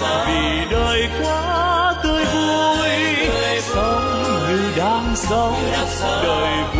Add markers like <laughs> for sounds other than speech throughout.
vì đời quá tươi vui sống như đang sống. đời vui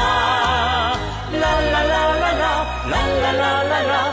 La la la la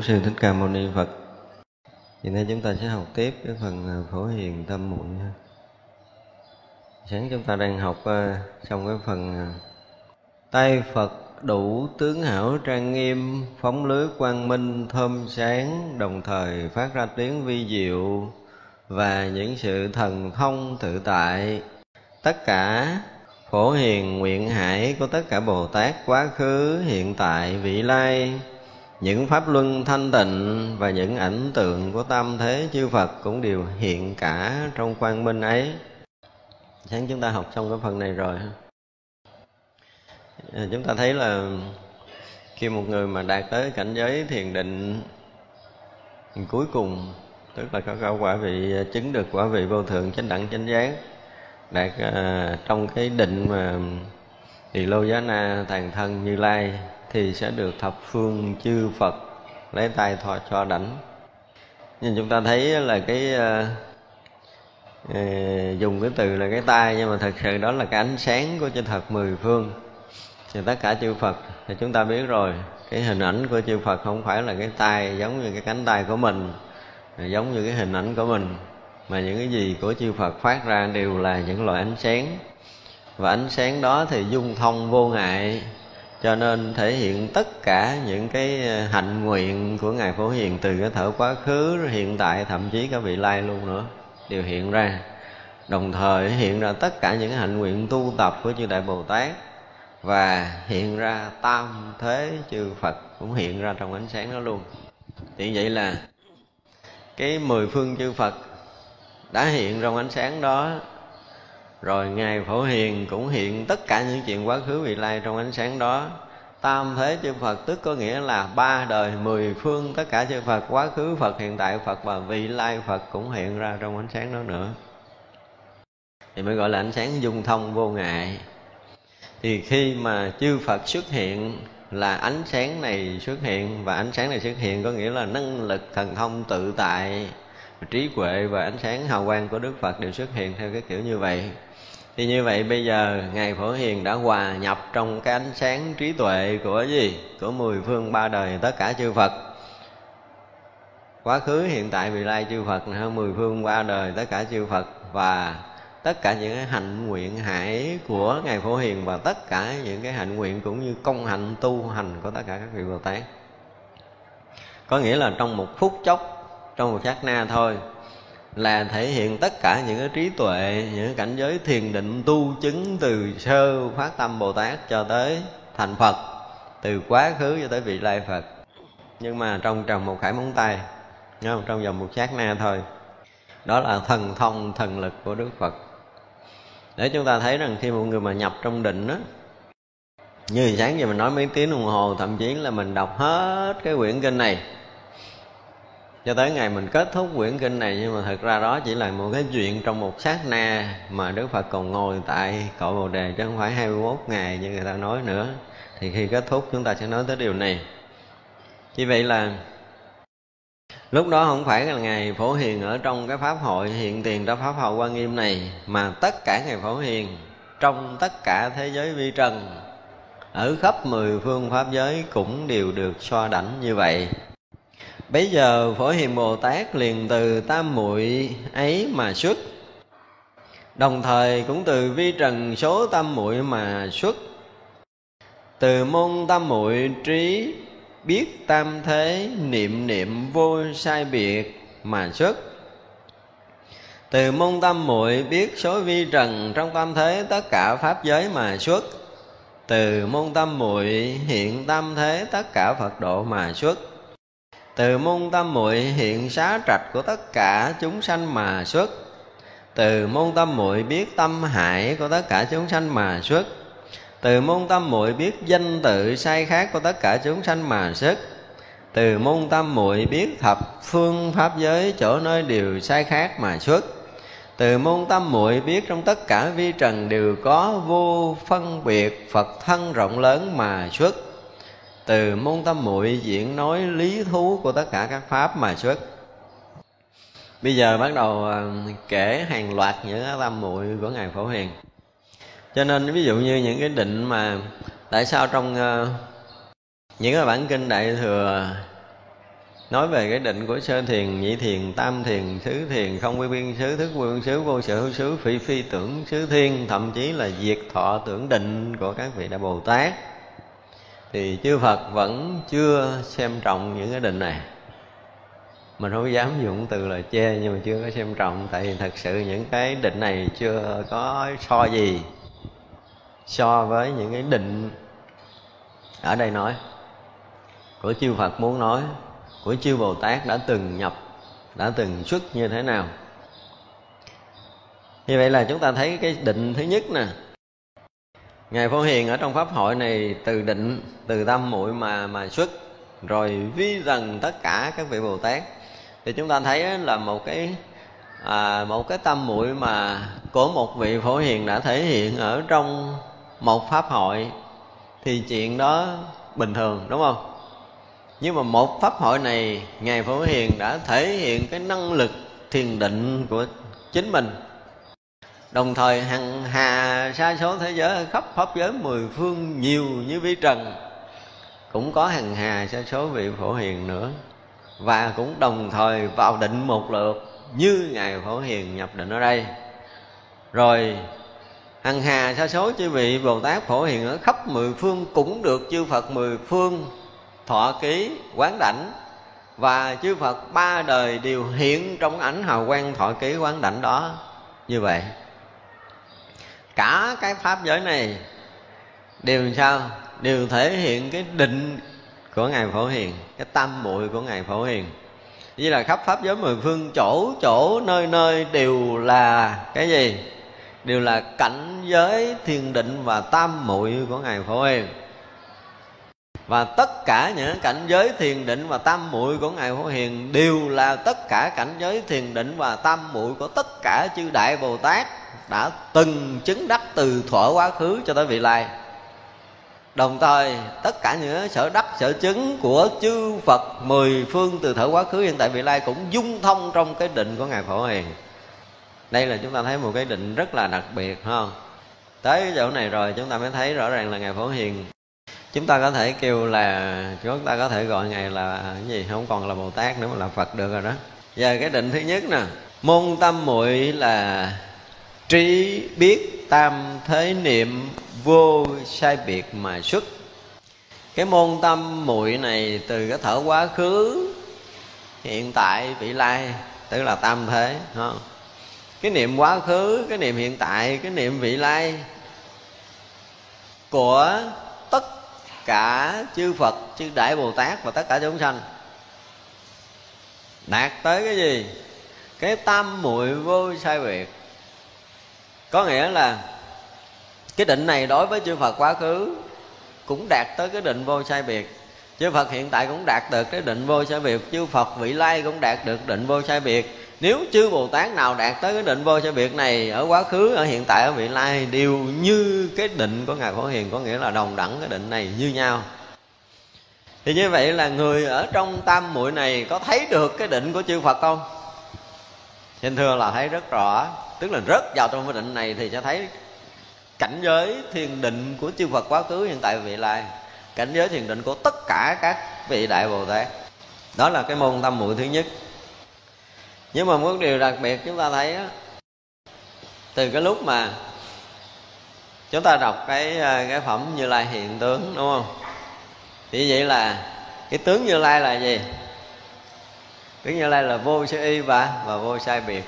sư thích ca mâu ni phật. Hiện nay chúng ta sẽ học tiếp cái phần à, phổ hiền tâm muội nha. Sáng chúng ta đang học à, xong trong cái phần à, tay phật đủ tướng hảo trang nghiêm phóng lưới quang minh thơm sáng đồng thời phát ra tiếng vi diệu và những sự thần thông tự tại. Tất cả phổ hiền nguyện hải của tất cả bồ tát quá khứ hiện tại vị lai những pháp luân thanh tịnh và những ảnh tượng của tam thế chư Phật cũng đều hiện cả trong quang minh ấy. Sáng chúng ta học xong cái phần này rồi à, Chúng ta thấy là khi một người mà đạt tới cảnh giới thiền định cuối cùng tức là có có quả vị chứng được quả vị vô thượng chánh đẳng chánh giác đạt uh, trong cái định mà thì lô giá na tàn thân như lai thì sẽ được thập phương chư Phật lấy tay thọ cho đảnh. Nhưng chúng ta thấy là cái uh, dùng cái từ là cái tay nhưng mà thật sự đó là cái ánh sáng của chư Phật mười phương. Thì tất cả chư Phật thì chúng ta biết rồi cái hình ảnh của chư Phật không phải là cái tay giống như cái cánh tay của mình giống như cái hình ảnh của mình. Mà những cái gì của chư Phật phát ra đều là những loại ánh sáng. Và ánh sáng đó thì dung thông vô ngại cho nên thể hiện tất cả những cái ờ, hạnh nguyện của ngài phổ hiền từ cái thở quá khứ, hiện tại, thậm chí cả vị lai luôn nữa, đều hiện ra. Đồng thời hiện ra tất cả những hạnh nguyện tu tập của chư đại bồ tát và hiện ra tam thế chư phật cũng hiện ra trong ánh sáng đó luôn. Thì vậy là cái mười phương chư phật đã hiện trong ánh sáng đó rồi ngài phổ hiền cũng hiện tất cả những chuyện quá khứ, vị lai trong ánh sáng đó. Tam thế chư phật, tức có nghĩa là ba đời, mười phương, tất cả chư phật, quá khứ, phật hiện tại, phật và vị lai phật cũng hiện ra trong ánh sáng đó nữa. Thì mới gọi là ánh sáng dung thông vô ngại. Thì khi mà chư phật xuất hiện, là ánh sáng này xuất hiện, và ánh sáng này xuất hiện có nghĩa là năng lực thần thông tự tại, trí huệ và ánh sáng hào quang của đức phật đều xuất hiện theo cái kiểu như vậy thì như vậy bây giờ ngài phổ hiền đã hòa nhập trong cái ánh sáng trí tuệ của gì? Của mười phương ba đời tất cả chư phật. Quá khứ, hiện tại, vị lai chư phật hơn mười phương ba đời tất cả chư phật. Và tất cả những cái hạnh nguyện hải của ngài phổ hiền và tất cả những cái hạnh nguyện cũng như công hạnh, tu hành của tất cả các vị bồ tát. Có nghĩa là trong một phút chốc, trong một sát na thôi là thể hiện tất cả những cái trí tuệ những cảnh giới thiền định tu chứng từ sơ phát tâm bồ tát cho tới thành phật từ quá khứ cho tới vị lai phật. Nhưng mà trong trồng một khải móng tay không? trong vòng một sát na thôi. Đó là thần thông thần lực của đức phật. Để chúng ta thấy rằng khi một người mà nhập trong định đó, như sáng giờ mình nói mấy tiếng đồng hồ thậm chí là mình đọc hết cái quyển kinh này cho tới ngày mình kết thúc quyển kinh này, nhưng mà thực ra đó chỉ là một cái chuyện trong một sát na mà Đức Phật còn ngồi tại cội Bồ Đề chứ không phải 21 ngày như người ta nói nữa. Thì khi kết thúc, chúng ta sẽ nói tới điều này. Như vậy là lúc đó không phải là ngày phổ hiền ở trong cái pháp hội, hiện tiền trong pháp hội quan nghiêm này, mà tất cả ngày phổ hiền trong tất cả thế giới vi trần, ở khắp mười phương pháp giới cũng đều được so đảnh như vậy. Bây giờ Phổ Hiền Bồ Tát liền từ tam muội ấy mà xuất. Đồng thời cũng từ vi trần số tam muội mà xuất. Từ môn tam muội trí biết tam thế, niệm niệm vô sai biệt mà xuất. Từ môn tâm muội biết số vi trần trong tam thế tất cả pháp giới mà xuất. Từ môn tâm muội hiện tam thế tất cả phật độ mà xuất từ môn tâm muội hiện xá trạch của tất cả chúng sanh mà xuất. Từ môn tâm muội biết tâm hại của tất cả chúng sanh mà xuất. Từ môn tâm muội biết danh tự sai khác của tất cả chúng sanh mà xuất. Từ môn tâm muội biết thập phương pháp giới chỗ nơi đều sai khác mà xuất. Từ môn tâm muội biết trong tất cả vi trần đều có vô phân biệt phật thân rộng lớn mà xuất từ môn tâm muội diễn nói lý thú của tất cả các pháp mà xuất. Bây giờ bắt đầu ờ, kể hàng loạt những tâm muội của ngài phổ hiền. Cho nên ví dụ như những cái định mà tại sao trong uh, những cái bản kinh đại thừa nói về cái định của sơ thiền nhị thiền tam thiền xứ thiền không quy biên xứ thức quy biên xứ vô sở hữu xứ phi phi tưởng xứ thiên thậm chí là diệt thọ tưởng định của các vị đại bồ tát thì chư Phật vẫn chưa xem trọng những cái định này. Mình không dám dùng từ là chê, nhưng mà chưa có xem trọng, tại vì thật sự những cái định này chưa có so gì so với những cái định ở đây nói, của chư Phật muốn nói, của chư Bồ Tát đã từng nhập, đã từng xuất như thế nào. Như vậy là chúng ta thấy cái định thứ nhất nè ngài phổ hiền ở trong pháp hội này từ định từ tâm muội mà mà xuất rồi vi dần tất cả các vị bồ tát. Thì chúng ta thấy là một cái à, một cái tâm muội mà của một vị phổ hiền đã thể hiện ở trong một pháp hội thì chuyện đó bình thường đúng không? Nhưng mà một pháp hội này ngài phổ hiền đã thể hiện cái năng lực thiền định của chính mình đồng thời hằng hà sa số thế giới khắp pháp giới mười phương nhiều như vi trần, cũng có hằng hà sa số vị phổ hiền nữa. Và cũng đồng thời vào định một lượt như ngài phổ hiền nhập định ở đây. Rồi, hằng hà sa số chư vị bồ tát phổ hiền ở khắp mười phương cũng được chư phật mười phương thọ ký, quán đảnh. Và chư phật ba đời đều hiện trong ảnh hào quang thọ ký quán đảnh đó. Như vậy cả cái pháp giới này đều sao? Đều thể hiện cái định của ngài phổ hiền, cái tâm muội của ngài phổ hiền. Như là khắp pháp giới mười phương, chỗ chỗ, nơi nơi đều là cái gì? Đều là cảnh giới thiền định và tam muội của ngài phổ hiền. Và tất cả những cảnh giới thiền định và tam muội của ngài phổ hiền đều là tất cả cảnh giới thiền định và tam muội của tất cả chư đại bồ tát đã từng chứng đắc từ thuở quá khứ cho tới vị lai. Đồng thời, tất cả những sở đắc, sở chứng của chư phật mười phương từ thở quá khứ hiện tại vị lai cũng dung thông trong cái định của ngài phổ hiền. Đây là chúng ta thấy một cái định rất là đặc biệt không tới chỗ này rồi, chúng ta mới thấy rõ ràng là ngài phổ hiền. Chúng ta có thể kêu là, chúng ta có thể gọi ngài là cái gì? Không còn là bồ tát nữa mà là phật được rồi đó. Giờ cái định thứ nhất nè. Môn tâm muội là trí biết tam thế niệm, vô sai biệt mà xuất. Cái môn tâm muội này từ cái thở quá khứ, hiện tại, vị lai, tức là tam thế không? cái niệm quá khứ, cái niệm hiện tại, cái niệm vị lai của tất cả chư phật, chư đại bồ tát và tất cả chúng sanh. Đạt tới cái gì? Cái tam muội vô sai biệt có nghĩa là cái định này đối với chư phật quá khứ cũng đạt tới cái định vô sai biệt. Chư phật hiện tại cũng đạt được cái định vô sai biệt, chư phật vị lai cũng đạt được định vô sai biệt. Nếu chư bồ tát nào đạt tới cái định vô sai biệt này ở quá khứ, ở hiện tại, ở vị lai, đều như cái định của ngài phổ hiền, có nghĩa là đồng đẳng cái định này như nhau. Thì như vậy là người ở trong tam muội này có thấy được cái định của chư phật không? Xin thưa là thấy rất rõ tức là rớt vào trong cái định này thì sẽ thấy cảnh giới thiền định của chư Phật quá khứ hiện tại vị lai. Cảnh giới thiền định của tất cả các vị đại Bồ Tát. Đó là cái môn tâm muội thứ nhất. Nhưng mà một điều đặc biệt chúng ta thấy đó, từ cái lúc mà chúng ta đọc cái à, cái phẩm như lai hiện tướng đúng không? Thì vậy là cái tướng như lai là gì? Tướng như lai là vô sai y và và vô sai biệt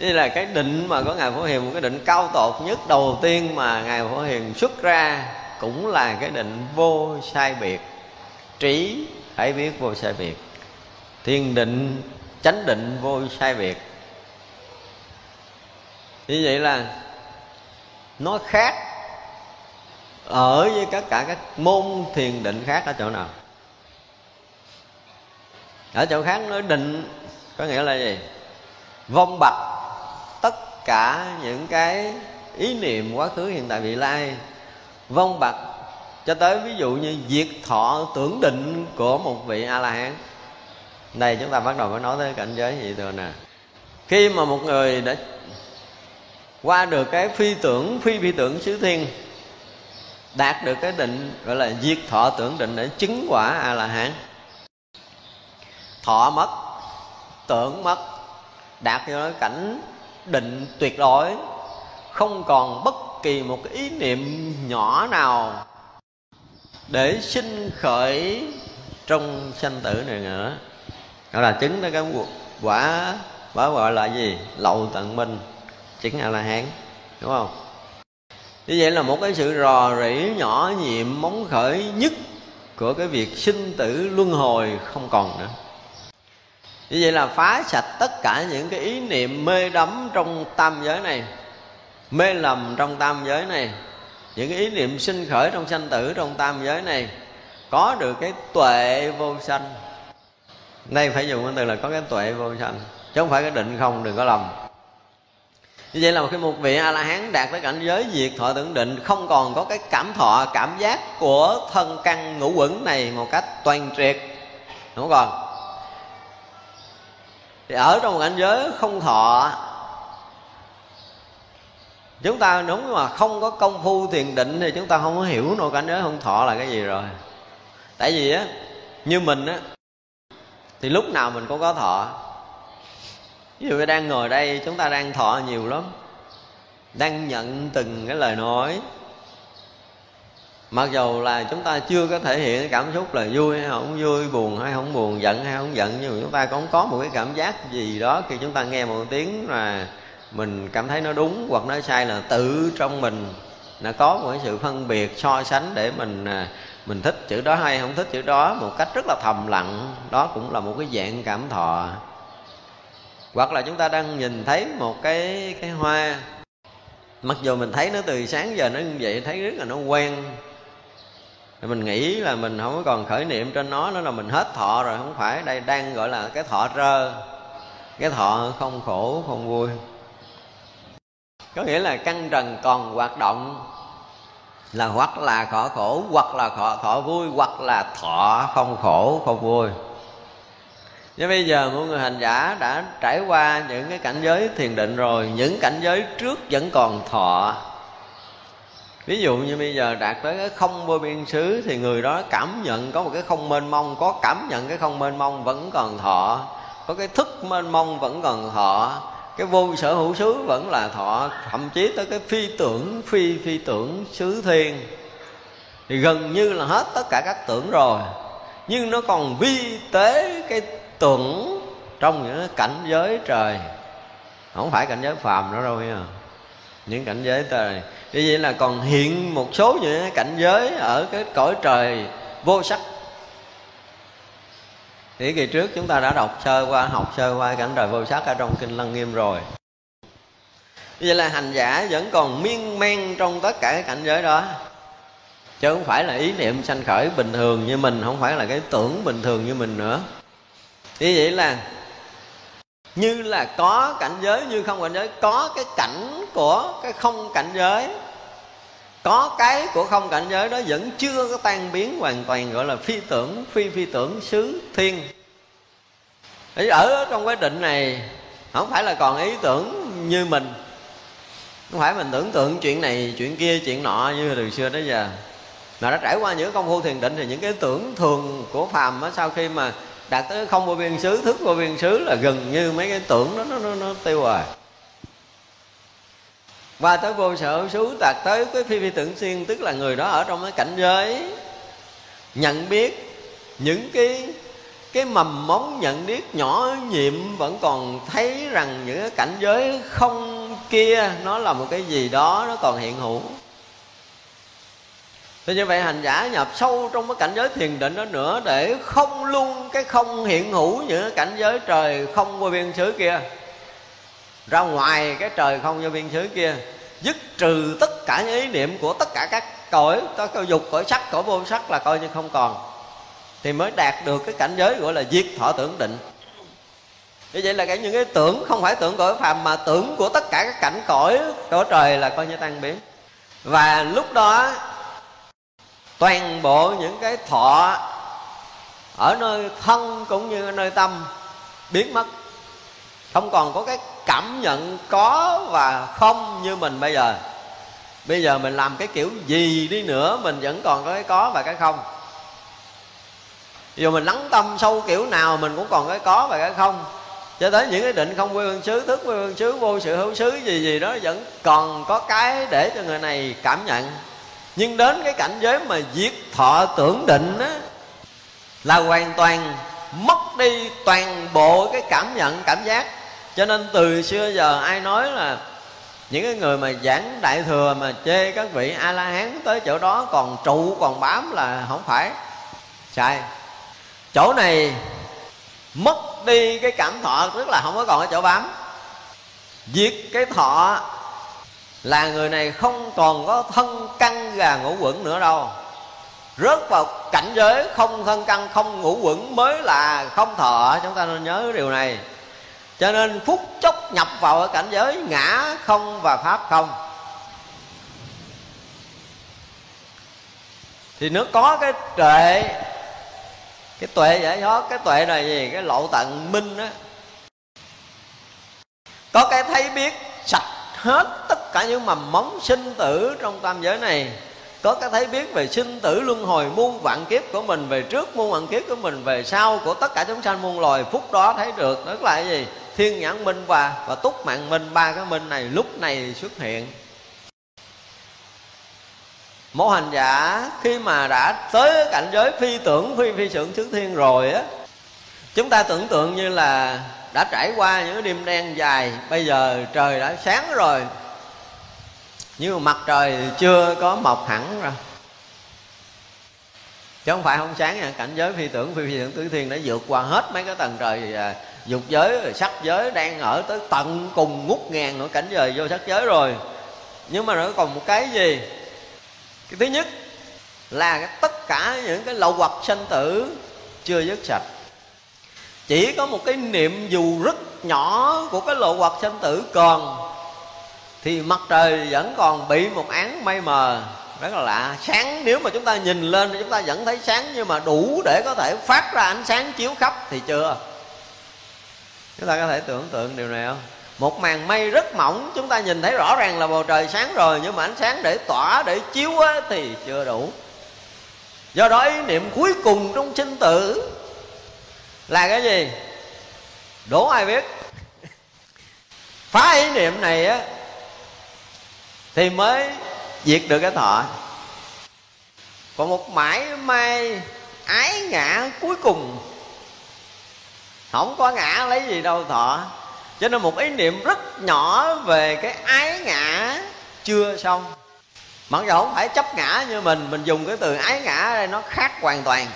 đây là cái định mà có ngài phổ hiền, một cái định cao tột nhất đầu tiên mà ngài phổ hiền xuất ra cũng là cái định vô sai biệt. Trí phải biết vô sai biệt, thiên định, chánh định vô sai biệt. Như vậy là nó khác ở với tất cả các môn thiền định khác ở chỗ nào? Ở chỗ khác nói định có nghĩa là gì? Vong bạch cả những cái ý niệm quá khứ, hiện tại, vị lai. Vong bạc cho tới ví dụ như diệt thọ tưởng định của một vị a la hán đây chúng ta bắt đầu mới nói tới cảnh giới gì thường nè. Khi mà một người đã qua được cái phi tưởng, phi phi tưởng xứ thiên, đạt được cái định gọi là diệt thọ tưởng định để chứng quả a la hán thọ mất, tưởng mất, đạt cho nó cảnh định tuyệt đối, không còn bất kỳ một cái ý niệm nhỏ nào để sinh khởi trong sanh tử này nữa. Đó là chứng tới cái quả quả gọi là gì? Lậu tận minh chứng a la hán đúng không? Như vậy là một cái sự rò rỉ nhỏ nhiệm móng khởi nhất của cái việc sinh tử luân hồi không còn nữa như vậy là phá sạch tất cả những cái ý niệm mê đắm trong tam giới này, mê lầm trong tam giới này, những cái ý niệm sinh khởi trong sanh tử trong tam giới này, có được cái tuệ vô sanh. Đây phải dùng cái từ là có cái tuệ vô sanh, chứ không phải cái định không, đừng có lầm. Như vậy là khi một vị a la hán đạt tới cảnh giới diệt thọ tưởng định, không còn có cái cảm thọ, cảm giác của thân căn ngũ quẩn này một cách toàn triệt không còn thì ở trong cảnh giới không thọ, chúng ta đúng mà không có công phu thiền định thì chúng ta không có hiểu nổi cảnh giới không thọ là cái gì rồi. Tại vì á, như mình á, thì lúc nào mình cũng có thọ. Ví dụ như đang ngồi đây, chúng ta đang thọ nhiều lắm, đang nhận từng cái lời nói mặc dù là chúng ta chưa có thể hiện cảm xúc là vui hay không vui, buồn hay không buồn, giận hay không giận, nhưng mà chúng ta cũng có một cái cảm giác gì đó khi chúng ta nghe một tiếng là mình cảm thấy nó đúng hoặc nó sai là tự trong mình nó có một cái sự phân biệt, so sánh để mình à, mình thích chữ đó hay không thích chữ đó một cách rất là thầm lặng. Đó cũng là một cái dạng cảm thọ. Hoặc là chúng ta đang nhìn thấy một cái cái hoa, mặc dù mình thấy nó từ sáng giờ nó như vậy, thấy rất là nó quen thì mình nghĩ là mình không có còn khởi niệm trên nó nữa là mình hết thọ rồi không phải. Đây đang gọi là cái thọ rơ, cái thọ không khổ không vui. Có nghĩa là căn trần còn hoạt động là hoặc là khổ khổ hoặc là thọ, thọ vui hoặc là thọ không khổ không vui. Nhưng bây giờ mọi người hành giả đã trải qua những cái cảnh giới thiền định rồi. Những cảnh giới trước vẫn còn thọ ví dụ như bây giờ đạt tới cái không vô biên xứ thì người đó cảm nhận có một cái không mênh mông, có cảm nhận cái không mênh mông vẫn còn thọ, có cái thức mênh mông vẫn còn thọ, cái vô sở hữu xứ vẫn là thọ, thậm chí tới cái phi tưởng, phi phi tưởng xứ thiên. Thì gần như là hết tất cả các tưởng rồi. Nhưng nó còn vi tế cái tưởng trong những cảnh giới trời. Không phải cảnh giới phàm nữa đâu nha. Những cảnh giới trời như vậy là còn hiện một số những cảnh giới ở cái cõi trời vô sắc. Thì kỳ trước chúng ta đã đọc sơ qua, học sơ qua cảnh trời vô sắc ở trong kinh lăng nghiêm rồi. Vậy là hành giả vẫn còn miên man trong tất cả cái cảnh giới đó. Chứ không phải là ý niệm sanh khởi bình thường như mình, không phải là cái tưởng bình thường như mình nữa. Như vậy là như là có cảnh giới như không cảnh giới. Có cái cảnh của cái không cảnh giới. Có cái của không cảnh giới đó vẫn chưa có tan biến hoàn toàn, gọi là phi tưởng, phi phi tưởng xứ thiên. Ở trong cái định này, không phải là còn ý tưởng như mình. Không phải mình tưởng tượng chuyện này, chuyện kia, chuyện nọ như từ xưa tới giờ. Mà đã trải qua những công phu thiền định thì những cái tưởng thường của phàm á, sau khi mà đạt tới không vô biên xứ thức vô biên xứ là gần như mấy cái tưởng đó nó, nó, nó tiêu rồi và tới vô sở xứ đạt tới cái phi phi tưởng xuyên tức là người đó ở trong cái cảnh giới nhận biết những cái cái mầm móng nhận biết nhỏ nhiệm vẫn còn thấy rằng những cái cảnh giới không kia nó là một cái gì đó nó còn hiện hữu. Thế như vậy hành giả nhập sâu trong cái cảnh giới thiền định đó nữa Để không luôn cái không hiện hữu những cái cảnh giới trời không vô biên xứ kia. Ra ngoài cái trời không vô biên xứ kia Dứt trừ tất cả những ý niệm của tất cả các cõi Các cõi dục, cõi sắc, cõi vô sắc là coi như không còn. Thì mới đạt được cái cảnh giới gọi là diệt thọ tưởng định. Như vậy là cái những cái tưởng không phải tưởng cõi phàm mà tưởng của tất cả các cảnh cõi của trời là coi như tan biến. Và lúc đó toàn bộ những cái thọ ở nơi thân cũng như nơi tâm biến mất. Không còn có cái cảm nhận có và không như mình bây giờ. Bây giờ mình làm cái kiểu gì đi nữa, mình vẫn còn có cái có và cái không. Dù mình lắng tâm sâu kiểu nào, mình cũng còn cái có và cái không. Cho tới những cái định không quy ương xứ, thức quy ương xứ, vô sự hữu xứ, gì gì đó, vẫn còn có cái để cho người này cảm nhận nhưng đến cái cảnh giới mà diệt thọ tưởng định á, là hoàn toàn mất đi toàn bộ cái cảm nhận, cảm giác. Cho nên từ xưa giờ ai nói là những cái người mà giảng đại thừa mà chê các vị a la hán tới chỗ đó còn trụ, còn bám là không phải. Sai. Chỗ này mất đi cái cảm thọ, tức là không có còn ở chỗ bám. Diệt cái thọ là người này không còn có thân căn gà ngũ quẩn nữa đâu. Rớt vào cảnh giới không thân căn không ngũ quẩn mới là không thọ. Chúng ta nên nhớ điều này. Cho nên phút chốc nhập vào ở cảnh giới ngã không và pháp không. Thì nó có cái tuệ, cái tuệ giải thoát cái tuệ này gì? Cái lộ tận minh á. Có cái thấy biết sạch hết tất cả những mầm móng sinh tử trong tam giới này. Có cái thấy biết về sinh tử luân hồi muôn vạn kiếp của mình, về trước muôn vạn kiếp của mình, về sau của tất cả chúng sanh muôn loài phút đó thấy được. Tức là cái gì? Thiên nhãn minh và và túc mạng minh ba cái minh này lúc này xuất hiện. Một hành giả khi mà đã tới cảnh giới phi tưởng, phi phi tưởng xứ thiên rồi á, chúng ta tưởng tượng như là đã trải qua những đêm đen dài, bây giờ trời đã sáng rồi. Nhưng mà mặt trời chưa có mọc hẳn rồi. chứ không phải không sáng nha, cảnh giới phi tưởng, phi phi tưởng tứ thiên đã vượt qua hết mấy cái tầng trời à, dục giới, sắc giới đang ở tới tận cùng ngút ngàn nữa cảnh giới, vô sắc giới rồi. Nhưng mà nó còn một cái gì? Cái thứ nhất là tất cả những cái lậu hoặc sanh tử chưa dứt sạch chỉ có một cái niệm dù rất nhỏ của cái lộ hoặc sanh tử còn thì mặt trời vẫn còn bị một án mây mờ. Rất là lạ. Sáng nếu mà chúng ta nhìn lên thì chúng ta vẫn thấy sáng nhưng mà đủ để có thể phát ra ánh sáng chiếu khắp thì chưa? Chúng ta có thể tưởng tượng điều này không? Một màn mây rất mỏng chúng ta nhìn thấy rõ ràng là bầu trời sáng rồi nhưng mà ánh sáng để tỏa để chiếu á, thì chưa đủ. Do đó ý niệm cuối cùng trong sinh tử là cái gì? Đố ai biết? Phá ý niệm này á, thì mới diệt được cái thọ. Còn một mãi may, ái ngã cuối cùng, không có ngã lấy gì đâu thọ. Cho nên một ý niệm rất nhỏ về cái ái ngã chưa xong. Mặc dù không phải chấp ngã như mình mình dùng cái từ ái ngã ở đây nó khác hoàn toàn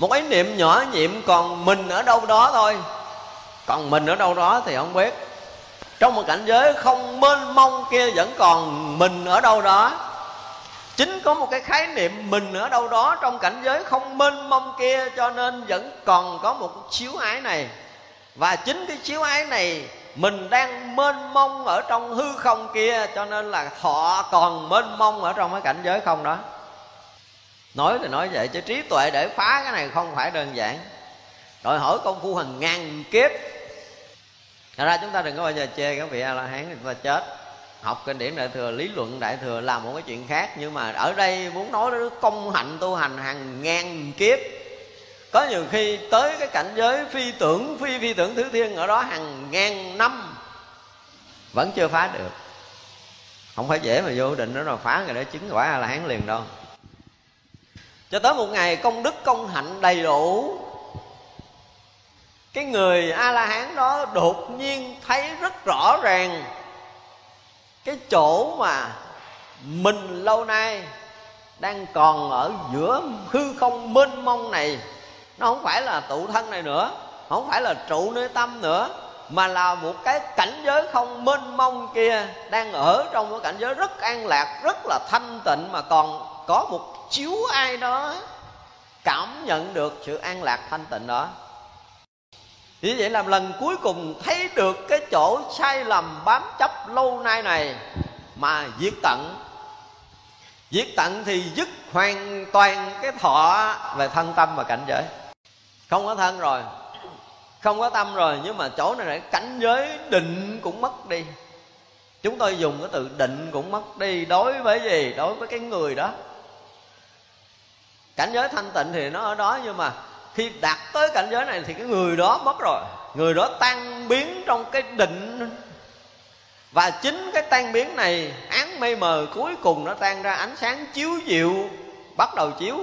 một ý niệm nhỏ nhiệm còn mình ở đâu đó thôi. Còn mình ở đâu đó thì không biết. Trong một cảnh giới không mênh mông kia vẫn còn mình ở đâu đó. Chính có một cái khái niệm mình ở đâu đó trong cảnh giới không mênh mông kia, cho nên vẫn còn có một chiếu ái này. Và chính cái chiếu ái này, mình đang mênh mông ở trong hư không kia, cho nên là thọ còn mênh mông ở trong cái cảnh giới không đó nói thì nói vậy, chứ trí tuệ để phá cái này không phải đơn giản. Đòi hỏi công phu hàng ngàn kiếp. Thật ra chúng ta đừng có bao giờ chê các vị a la hán chúng ta chết. Học kinh điển đại thừa, lý luận đại thừa là một cái chuyện khác, nhưng mà ở đây muốn nói đến công hạnh tu hành hàng ngàn kiếp. Có nhiều khi tới cái cảnh giới phi tưởng, phi phi tưởng thứ thiên ở đó hàng ngàn năm, vẫn chưa phá được. Không phải dễ mà vô định đó rồi phá người đó chứng quả la hán liền đâu cho tới một ngày công đức, công hạnh đầy đủ. Cái người a la hán đó đột nhiên thấy rất rõ ràng cái chỗ mà mình lâu nay đang còn ở giữa hư không mênh mông này. Nó không phải là tụ thân này nữa, không phải là trụ nơi tâm nữa, mà là một cái cảnh giới không mênh mông kia đang ở trong một cảnh giới rất an lạc, rất là thanh tịnh mà còn có một chiếu ai đó. Cảm nhận được sự an lạc thanh tịnh đó. Như vậy làm lần cuối cùng thấy được cái chỗ sai lầm bám chấp lâu nay này mà diệt tận. Diệt tận thì dứt hoàn toàn cái thọ về thân tâm và cảnh giới. Không có thân rồi, không có tâm rồi, nhưng mà chỗ này là cảnh giới định cũng mất đi. Chúng tôi dùng cái từ định cũng mất đi đối với gì? Đối với cái người đó cảnh giới thanh tịnh thì nó ở đó, nhưng mà khi đạt tới cảnh giới này thì cái người đó mất rồi. Người đó tan biến trong cái định. Và chính cái tan biến này, án mây mờ cuối cùng nó tan ra, ánh sáng chiếu diệu bắt đầu chiếu.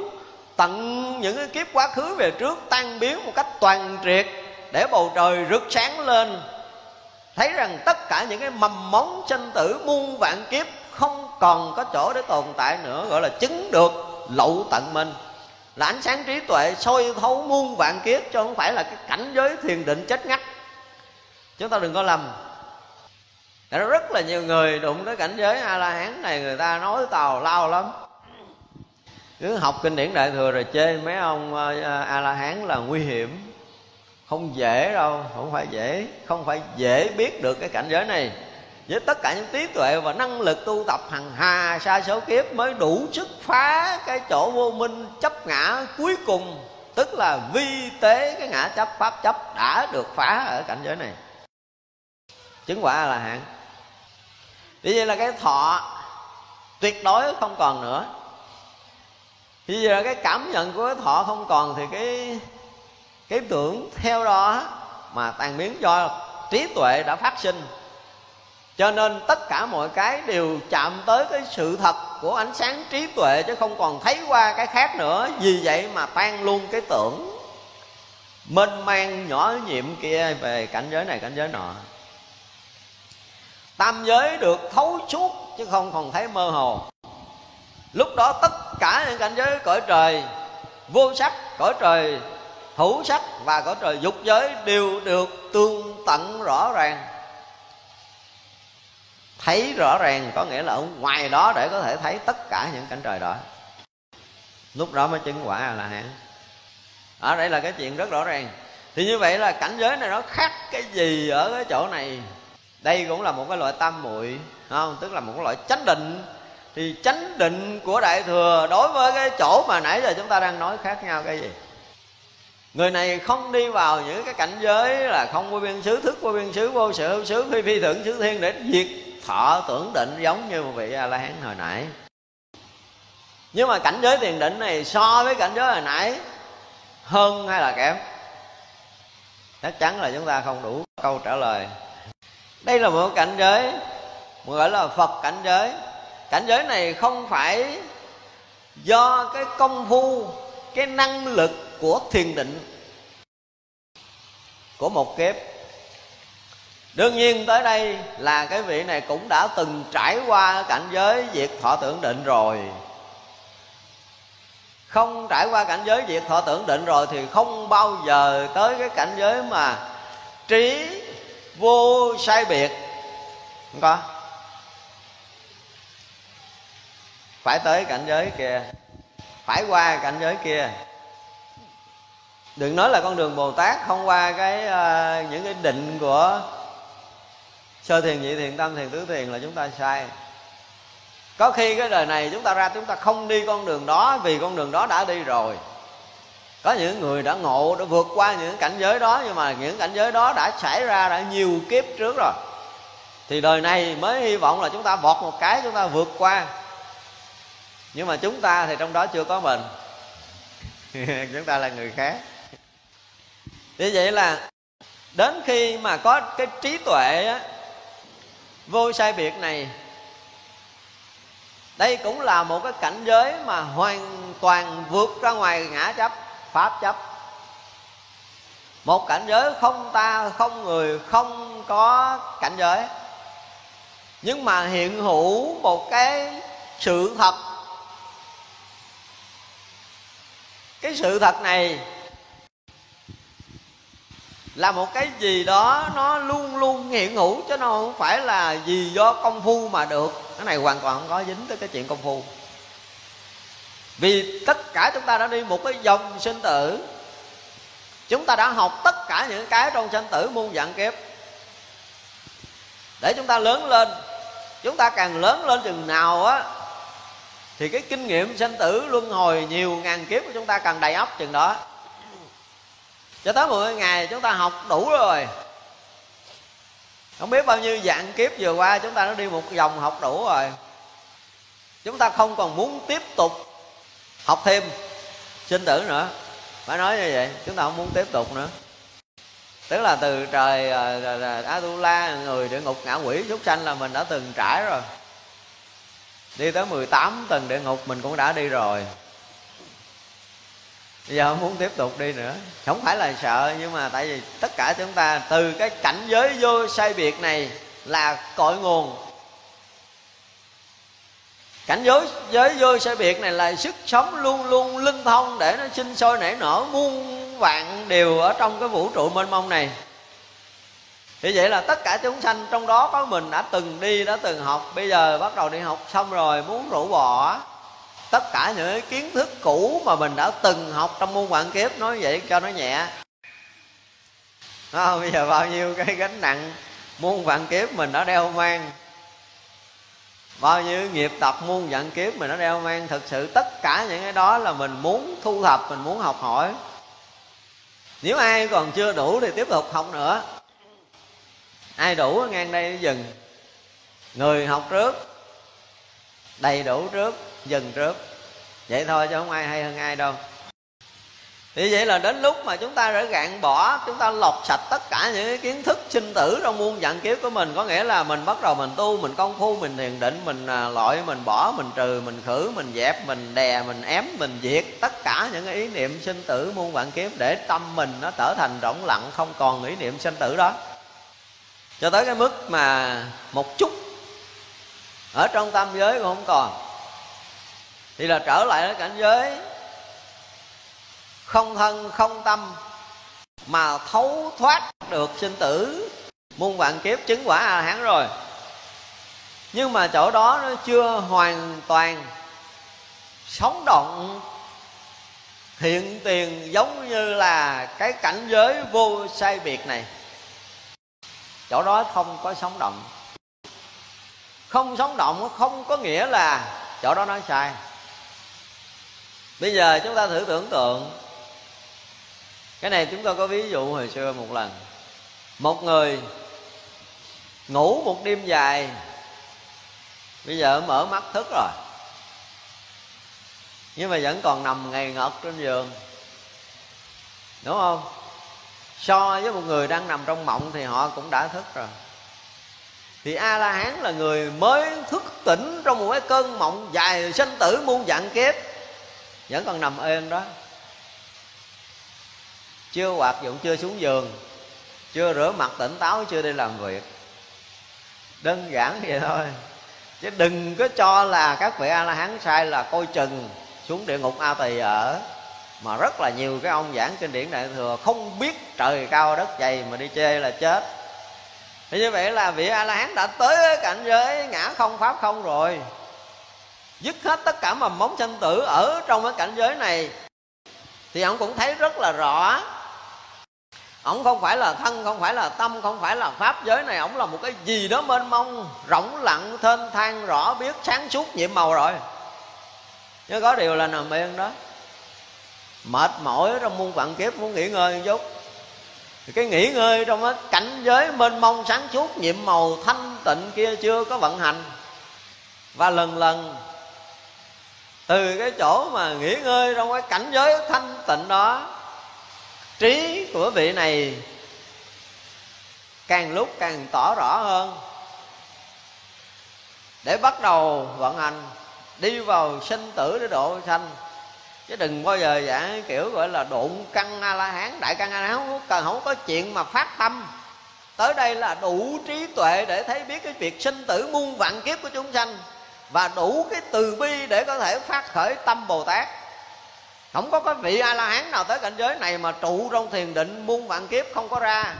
Tận những cái kiếp quá khứ về trước tan biến một cách toàn triệt để bầu trời rực sáng lên. Thấy rằng tất cả những cái mầm móng sinh tử, muôn vạn kiếp không còn có chỗ để tồn tại nữa, gọi là chứng được lậu tận minh là ánh sáng trí tuệ soi thấu muôn vạn kiếp, chứ không phải là cái cảnh giới thiền định chết ngắt. Chúng ta đừng có lầm. Đã rất là nhiều người đụng tới cảnh giới a la hán này, người ta nói tào lao lắm. Cứ học kinh điển đại thừa rồi chê mấy ông ờ, ờ, a la hán là nguy hiểm. Không dễ đâu, không phải dễ, không phải dễ biết được cái cảnh giới này với tất cả những trí tuệ và năng lực tu tập hằng hà, sa số kiếp mới đủ sức phá cái chỗ vô minh chấp ngã cuối cùng, tức là vi tế cái ngã chấp, pháp chấp đã được phá ở cảnh giới này. Chứng quả là hạn vì vậy là cái thọ tuyệt đối không còn nữa. Vì vậy là cái cảm nhận của cái thọ không còn thì cái cái tưởng theo đó mà tàn biến do trí tuệ đã phát sinh cho nên tất cả mọi cái đều chạm tới cái sự thật của ánh sáng trí tuệ, chứ không còn thấy qua cái khác nữa. Vì vậy mà tan luôn cái tưởng mênh mang nhỏ nhiệm kia về cảnh giới này, cảnh giới nọ. Tam giới được thấu suốt, chứ không còn thấy mơ hồ. Lúc đó tất cả những cảnh giới cõi trời, vô sắc, cõi trời, hữu sắc và cõi trời dục giới đều được tương tận rõ ràng thấy rõ ràng có nghĩa là ở ngoài đó để có thể thấy tất cả những cảnh trời đó. Lúc đó mới chứng quả là hạng ở à, đây là cái chuyện rất rõ ràng. Thì như vậy là cảnh giới này nó khác cái gì ở cái chỗ này? Đây cũng là một cái loại tam muội không? Tức là một cái loại chánh định. Thì chánh định của đại thừa đối với cái chỗ mà nãy giờ chúng ta đang nói khác nhau cái gì? Người này không đi vào những cái cảnh giới là không vô biên xứ, thức vô biên xứ, vô sự hữu xứ, phi phi thượng xứ thiên để diệt thọ tưởng định giống như một vị a la hán hồi nãy. Nhưng mà cảnh giới tiền định này so với cảnh giới hồi nãy hơn hay là kém? Chắc chắn là chúng ta không đủ câu trả lời. Đây là một cảnh giới gọi là phật cảnh giới. Cảnh giới này không phải do cái công phu, cái năng lực của thiền định của một kiếp đương nhiên tới đây là cái vị này cũng đã từng trải qua cảnh giới diệt thọ tưởng định rồi. Không trải qua cảnh giới diệt thọ tưởng định rồi thì không bao giờ tới cái cảnh giới mà trí vô sai biệt. Không có. Phải tới cảnh giới kia. Phải qua cảnh giới kia. Đừng nói là con đường bồ tát không qua cái uh, những cái định của sơ thiền nhị thiền tam thiền tứ thiền là chúng ta sai. Có khi cái đời này chúng ta ra chúng ta không đi con đường đó vì con đường đó đã đi rồi. Có những người đã ngộ đã vượt qua những cảnh giới đó nhưng mà những cảnh giới đó đã xảy ra đã nhiều kiếp trước rồi. Thì đời này mới hy vọng là chúng ta vọt một cái chúng ta vượt qua. Nhưng mà chúng ta thì trong đó chưa có mình. <laughs> Chúng ta là người khác. Như vậy là đến khi mà có cái trí tuệ á, vô sai biệt này. Đây cũng là một cái cảnh giới mà hoàn toàn vượt ra ngoài ngã chấp, pháp chấp. Một cảnh giới không ta, không người, không có cảnh giới. Nhưng mà hiện hữu một cái sự thật. Cái sự thật này là một cái gì đó nó luôn luôn hiện hữu chứ nó không phải là gì do công phu mà được. Cái này hoàn toàn không có dính tới cái chuyện công phu. Vì tất cả chúng ta đã đi một cái dòng sinh tử. Chúng ta đã học tất cả những cái trong sinh tử muôn dạng kiếp. Để chúng ta lớn lên, chúng ta càng lớn lên chừng nào á, thì cái kinh nghiệm sinh tử luân hồi nhiều ngàn kiếp của chúng ta càng đầy ắp chừng đó cho tới 10 ngày chúng ta học đủ rồi. Không biết bao nhiêu dạng kiếp vừa qua chúng ta đã đi một vòng học đủ rồi. Chúng ta không còn muốn tiếp tục học thêm. Sinh tử nữa. Phải nói như vậy, chúng ta không muốn tiếp tục nữa. Tức là từ trời ờ, ờ, ờ, Atula, người địa ngục ngạ quỷ súc sanh là mình đã từng trải rồi. Đi tới 18 tầng địa ngục mình cũng đã đi rồi bây giờ không muốn tiếp tục đi nữa. Không phải là sợ, nhưng mà tại vì tất cả chúng ta từ cái cảnh giới vô sai biệt này là cội nguồn. Cảnh giới giới vô sai biệt này là sức sống luôn luôn linh thông để nó sinh sôi nảy nở, muôn vạn điều ở trong cái vũ trụ mênh mông này. Thì vậy là tất cả chúng sanh trong đó có mình đã từng đi, đã từng học. Bây giờ bắt đầu đi học xong rồi, muốn rũ bỏ tất cả những cái kiến thức cũ mà mình đã từng học trong môn vạn kiếp, nói vậy cho nó nhẹ. Không? bây giờ bao nhiêu cái gánh nặng muôn vạn kiếp mình đã đeo mang. Bao nhiêu nghiệp tập muôn vạn kiếp mình đã đeo mang. Thực sự tất cả những cái đó là mình muốn thu thập, mình muốn học hỏi. Nếu ai còn chưa đủ thì tiếp tục học nữa. Ai đủ ngang đây dừng. Người học trước, đầy đủ trước dần trước. Vậy thôi chứ không ai hay hơn ai đâu. Thì vậy là đến lúc mà chúng ta đã gạn bỏ, chúng ta lọc sạch tất cả những cái kiến thức sinh tử trong muôn dạng kiếp của mình. Có nghĩa là mình bắt đầu mình tu, mình công phu, mình thiền định, mình à, loại, mình bỏ, mình trừ, mình khử, mình dẹp, mình đè, mình ém, mình diệt tất cả những cái ý niệm sinh tử muôn vạn kiếp để tâm mình nó trở thành rỗng lặng, không còn ý niệm sinh tử đó. Cho tới cái mức mà một chút ở trong tâm giới cũng không còn thì là trở lại cái cảnh giới không thân không tâm mà thấu thoát được sinh tử. Muôn vạn kiếp chứng quả a hán rồi. Nhưng mà chỗ đó nó chưa hoàn toàn sống động. Hiện tiền giống như là cái cảnh giới vô sai biệt này. Chỗ đó không có sống động. Không sống động không có nghĩa là chỗ đó nói sai bây giờ chúng ta thử tưởng tượng. Cái này chúng ta có ví dụ hồi xưa một lần. Một người ngủ một đêm dài. Bây giờ mở mắt thức rồi. Nhưng mà vẫn còn nằm ngày ngọt trên giường. Đúng không? So với một người đang nằm trong mộng thì họ cũng đã thức rồi. Thì a la hán là người mới thức tỉnh trong một cái cơn mộng dài sinh tử muôn vạn kiếp vẫn còn nằm êm đó. Chưa hoạt dụng, chưa xuống giường, chưa rửa mặt tỉnh táo, chưa đi làm việc. Đơn giản vậy thôi. Chứ đừng có cho là các vị a la hán sai là coi chừng xuống địa ngục a tỳ ở. Mà rất là nhiều cái ông giảng kinh điển đại thừa không biết trời cao đất dày mà đi chê là chết. Thì như vậy là vị a la hán đã tới cảnh giới ngã không, pháp không rồi dứt hết tất cả mầm móng sanh tử ở trong cái cảnh giới này. Thì ông cũng thấy rất là rõ. Ông không phải là thân, không phải là tâm, không phải là pháp giới này. Ông là một cái gì đó mênh mông, rỗng lặng, thênh thang, rõ biết, sáng suốt, nhiệm màu rồi. Nhưng có điều là nằm yên đó. Mệt mỏi trong muôn vạn kiếp, muốn nghỉ ngơi một chút. Thì cái nghỉ ngơi trong cái cảnh giới mênh mông, sáng suốt, nhiệm màu, thanh tịnh kia chưa có vận hành. Và lần lần từ cái chỗ mà nghỉ ngơi trong cái cảnh giới thanh tịnh đó, trí của vị này càng lúc càng tỏ rõ hơn. Để bắt đầu vận hành, đi vào sinh tử để độ sanh. Chứ đừng bao giờ giả kiểu gọi là độn căn a la hán đại căn a la hán cần, không có chuyện mà phát tâm. Tới đây là đủ trí tuệ để thấy biết cái việc sinh tử muôn vạn kiếp của chúng sanh và đủ cái từ bi để có thể phát khởi tâm bồ tát. Không có cái vị a la hán nào tới cảnh giới này mà trụ trong thiền định, muôn vạn kiếp không có ra.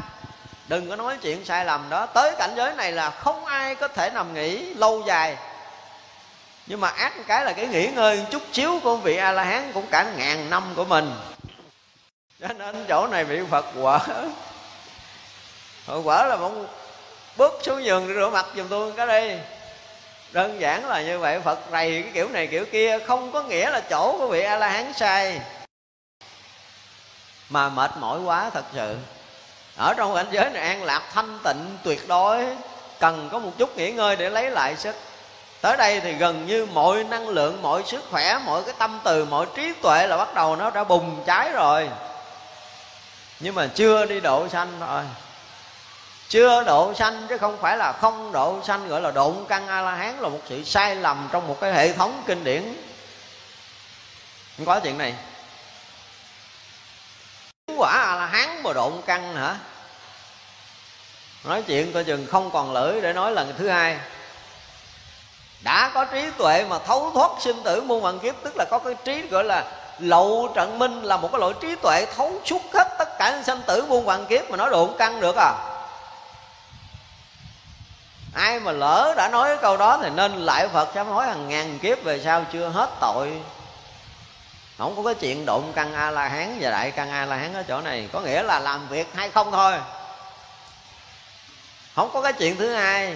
Đừng có nói chuyện sai lầm đó. Tới cảnh giới này là không ai có thể nằm nghỉ lâu dài. Nhưng mà ác cái là cái nghỉ ngơi chút xíu của vị a la hán cũng cả ngàn năm của mình. Cho nên chỗ này bị phật quả phật quả là muốn bước xuống giường để rửa mặt giùm tôi cái đây đơn giản là như vậy, phật rầy cái kiểu này kiểu kia, không có nghĩa là chỗ của vị a la hán sai. Mà mệt mỏi quá thật sự. Ở trong cảnh giới này an lạc thanh tịnh tuyệt đối, cần có một chút nghỉ ngơi để lấy lại sức. Tới đây thì gần như mọi năng lượng, mọi sức khỏe, mọi cái tâm từ, mọi trí tuệ là bắt đầu nó đã bùng cháy rồi. Nhưng mà chưa đi độ sanh thôi chưa độ sanh chứ không phải là không độ sanh, gọi là độn căn a la hán là một sự sai lầm trong một cái hệ thống kinh điển. Không có chuyện này. Quả a la hán mà độn căn hả? Nói chuyện coi chừng không còn lưỡi để nói lần thứ hai. Đã có trí tuệ mà thấu thoát sinh tử muôn vạn kiếp, tức là có cái trí gọi là lậu trận minh, là một cái loại trí tuệ thấu suốt hết tất cả sinh tử muôn vạn kiếp mà nói độn căn được à? Ai mà lỡ đã nói cái câu đó thì nên lại phật sám hối hàng ngàn kiếp về sau chưa hết tội. Không có cái chuyện độn căn a la hán và đại căn a la hán ở chỗ này. Có nghĩa là làm việc hay không thôi. Không có cái chuyện thứ hai.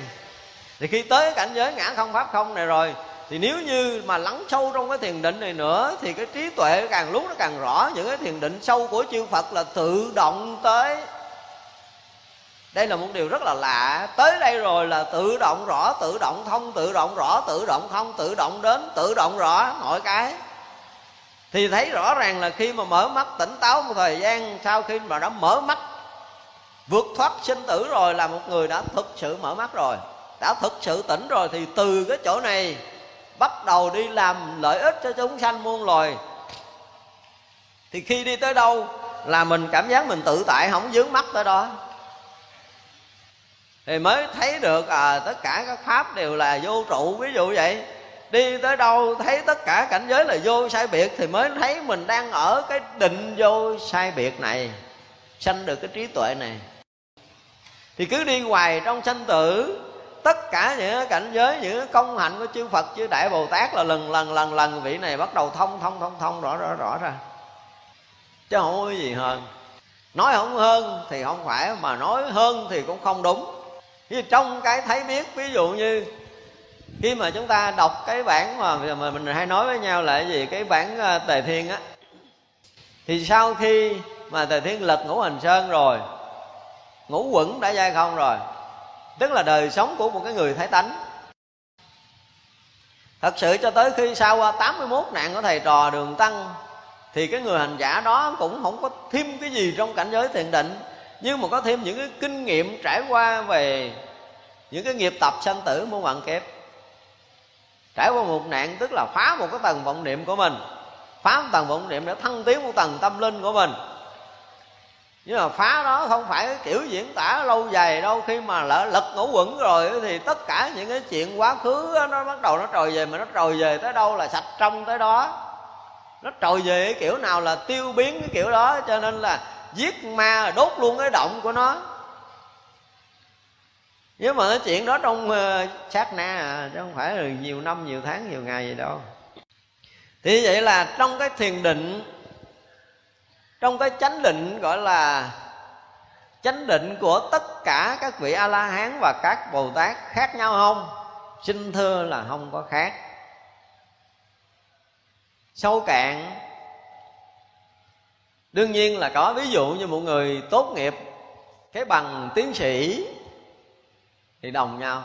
Thì khi tới cảnh giới ngã không pháp không này rồi, thì nếu như mà lắng sâu trong cái thiền định này nữa, thì cái trí tuệ càng lúc nó càng rõ. Những cái thiền định sâu của chư phật là tự động tới đây là một điều rất là lạ. Tới đây rồi là tự động rõ, tự động thông, tự động rõ, tự động thông, tự động đến, tự động rõ, mọi cái. Thì thấy rõ ràng là khi mà mở mắt tỉnh táo một thời gian, sau khi mà đã mở mắt, vượt thoát sinh tử rồi là một người đã thực sự mở mắt rồi. Đã thực sự tỉnh rồi thì từ cái chỗ này bắt đầu đi làm lợi ích cho chúng sanh muôn loài. Thì khi đi tới đâu là mình cảm giác mình tự tại, không dướng mắt tới đó thì mới thấy được à, tất cả các pháp đều là vô trụ ví dụ vậy. Đi tới đâu thấy tất cả cảnh giới là vô sai biệt thì mới thấy mình đang ở cái định vô sai biệt này sanh được cái trí tuệ này. Thì cứ đi hoài trong sanh tử tất cả những cảnh giới những công hạnh của chư Phật chư Đại Bồ Tát là lần lần lần lần vị này bắt đầu thông thông thông thông rõ rõ rõ ra. Chứ không có gì hơn. Nói không hơn thì không phải mà nói hơn thì cũng không đúng. Thì trong cái thấy biết, ví dụ như khi mà chúng ta đọc cái bản mà mà mình hay nói với nhau là cái gì? Cái bản ờ, tề thiên á. Thì sau khi mà tề thiên lật ngũ hành sơn rồi, ngũ quẩn đã dai không rồi, tức là đời sống của một cái người thái tánh. Thật sự cho tới khi sau ờ, qua 81 nạn của thầy trò đường tăng, thì cái người hành giả đó cũng không có thêm cái gì trong cảnh giới thiền định nhưng mà có thêm những cái kinh nghiệm trải qua về những cái nghiệp tập sanh tử muôn vạn kiếp trải qua một nạn tức là phá một cái tầng vọng niệm của mình. Phá một tầng vọng niệm để thăng tiến một tầng tâm linh của mình. Nhưng mà phá đó không phải cái kiểu diễn tả lâu dài đâu. Khi mà lỡ lật ngũ quẩn rồi thì tất cả những cái chuyện quá khứ nó bắt đầu nó trồi về, mà nó trồi về tới đâu là sạch trong tới đó. Nó trồi về cái kiểu nào là tiêu biến cái kiểu đó, cho nên là giết ma đốt luôn cái động của nó. Nếu mà cái chuyện đó trong uh, sát na à, chứ không phải là nhiều năm nhiều tháng nhiều ngày gì đâu. Thì vậy là trong cái thiền định trong cái chánh định gọi là chánh định của tất cả các vị a la hán và các bồ tát khác nhau không? Xin thưa là không có khác. Sâu cạn đương nhiên là có ví dụ như một người tốt nghiệp cái bằng tiến sĩ thì đồng nhau.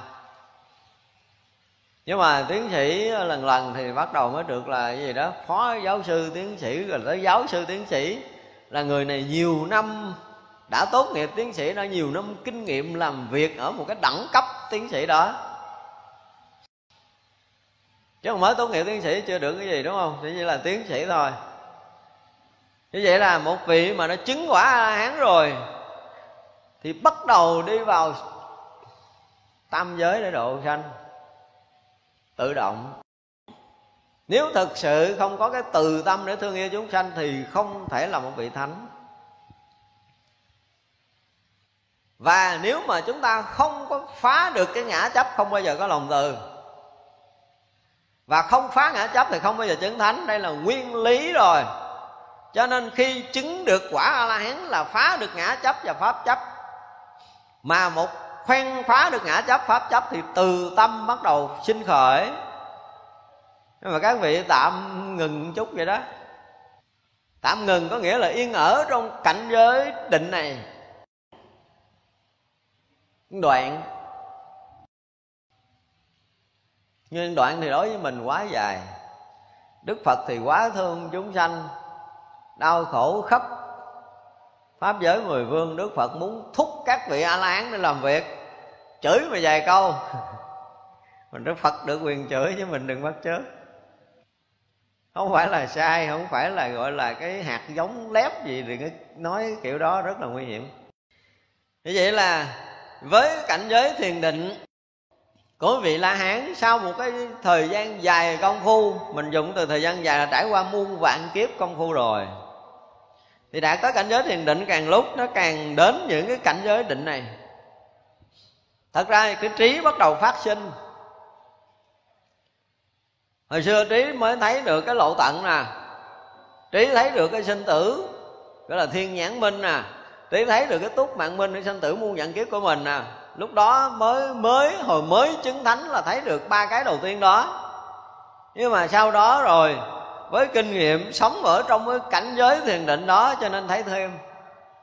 Nhưng mà tiến sĩ lần lần thì bắt đầu mới được là cái gì đó, phó giáo sư tiến sĩ, rồi tới giáo sư tiến sĩ. Là người này nhiều năm đã tốt nghiệp tiến sĩ, đã nhiều năm kinh nghiệm làm việc ở một cái đẳng cấp tiến sĩ đó. Chứ không mới tốt nghiệp tiến sĩ chưa được cái gì, đúng không? Chỉ là tiến sĩ thôi như vậy là một vị mà nó chứng quả a la hán rồi, thì bắt đầu đi vào tam giới để độ sanh, tự động. Nếu thực sự không có cái từ tâm để thương yêu chúng sanh, thì không thể là một vị thánh. Và nếu mà chúng ta không có phá được cái ngã chấp, không bao giờ có lòng từ. Và không phá ngã chấp thì không bao giờ chứng thánh. Đây là nguyên lý rồi cho nên khi chứng được quả a la hán là phá được ngã chấp và pháp chấp. Mà một khoen phá được ngã chấp, pháp chấp thì từ tâm bắt đầu sinh khởi. Nhưng mà các vị tạm ngừng chút vậy đó. Tạm ngừng có nghĩa là yên ở trong cảnh giới định này. Đoạn. Nhưng đoạn thì đối với mình quá dài. Đức phật thì quá thương chúng sanh đau khổ khắp pháp giới mười vương đức phật muốn thúc các vị a la hán để làm việc. Chửi mà vài câu. <laughs> Mình đức phật được quyền chửi chứ mình đừng bắt chước. Không phải là sai, không phải là, gọi là cái hạt giống lép gì đừng nói kiểu đó rất là nguy hiểm. Như vậy là với cảnh giới thiền định của vị la hán sau một cái thời gian dài công phu, mình dùng từ thời gian dài là trải qua muôn vạn kiếp công phu rồi thì đạt tới cảnh giới thiền định, càng lúc nó càng đến những cái cảnh giới định này. Thật ra cái trí bắt đầu phát sinh. Hồi xưa trí mới thấy được cái lộ tận nè. Trí thấy được cái sinh tử, gọi là thiên nhãn minh nè. Trí thấy được cái túc mạng minh, cái sinh tử muôn nhận kiếp của mình nè. Lúc đó mới mới, hồi mới chứng thánh là thấy được ba cái đầu tiên đó. Nhưng mà sau đó rồi với kinh nghiệm sống ở trong cái cảnh giới thiền định đó cho nên thấy thêm.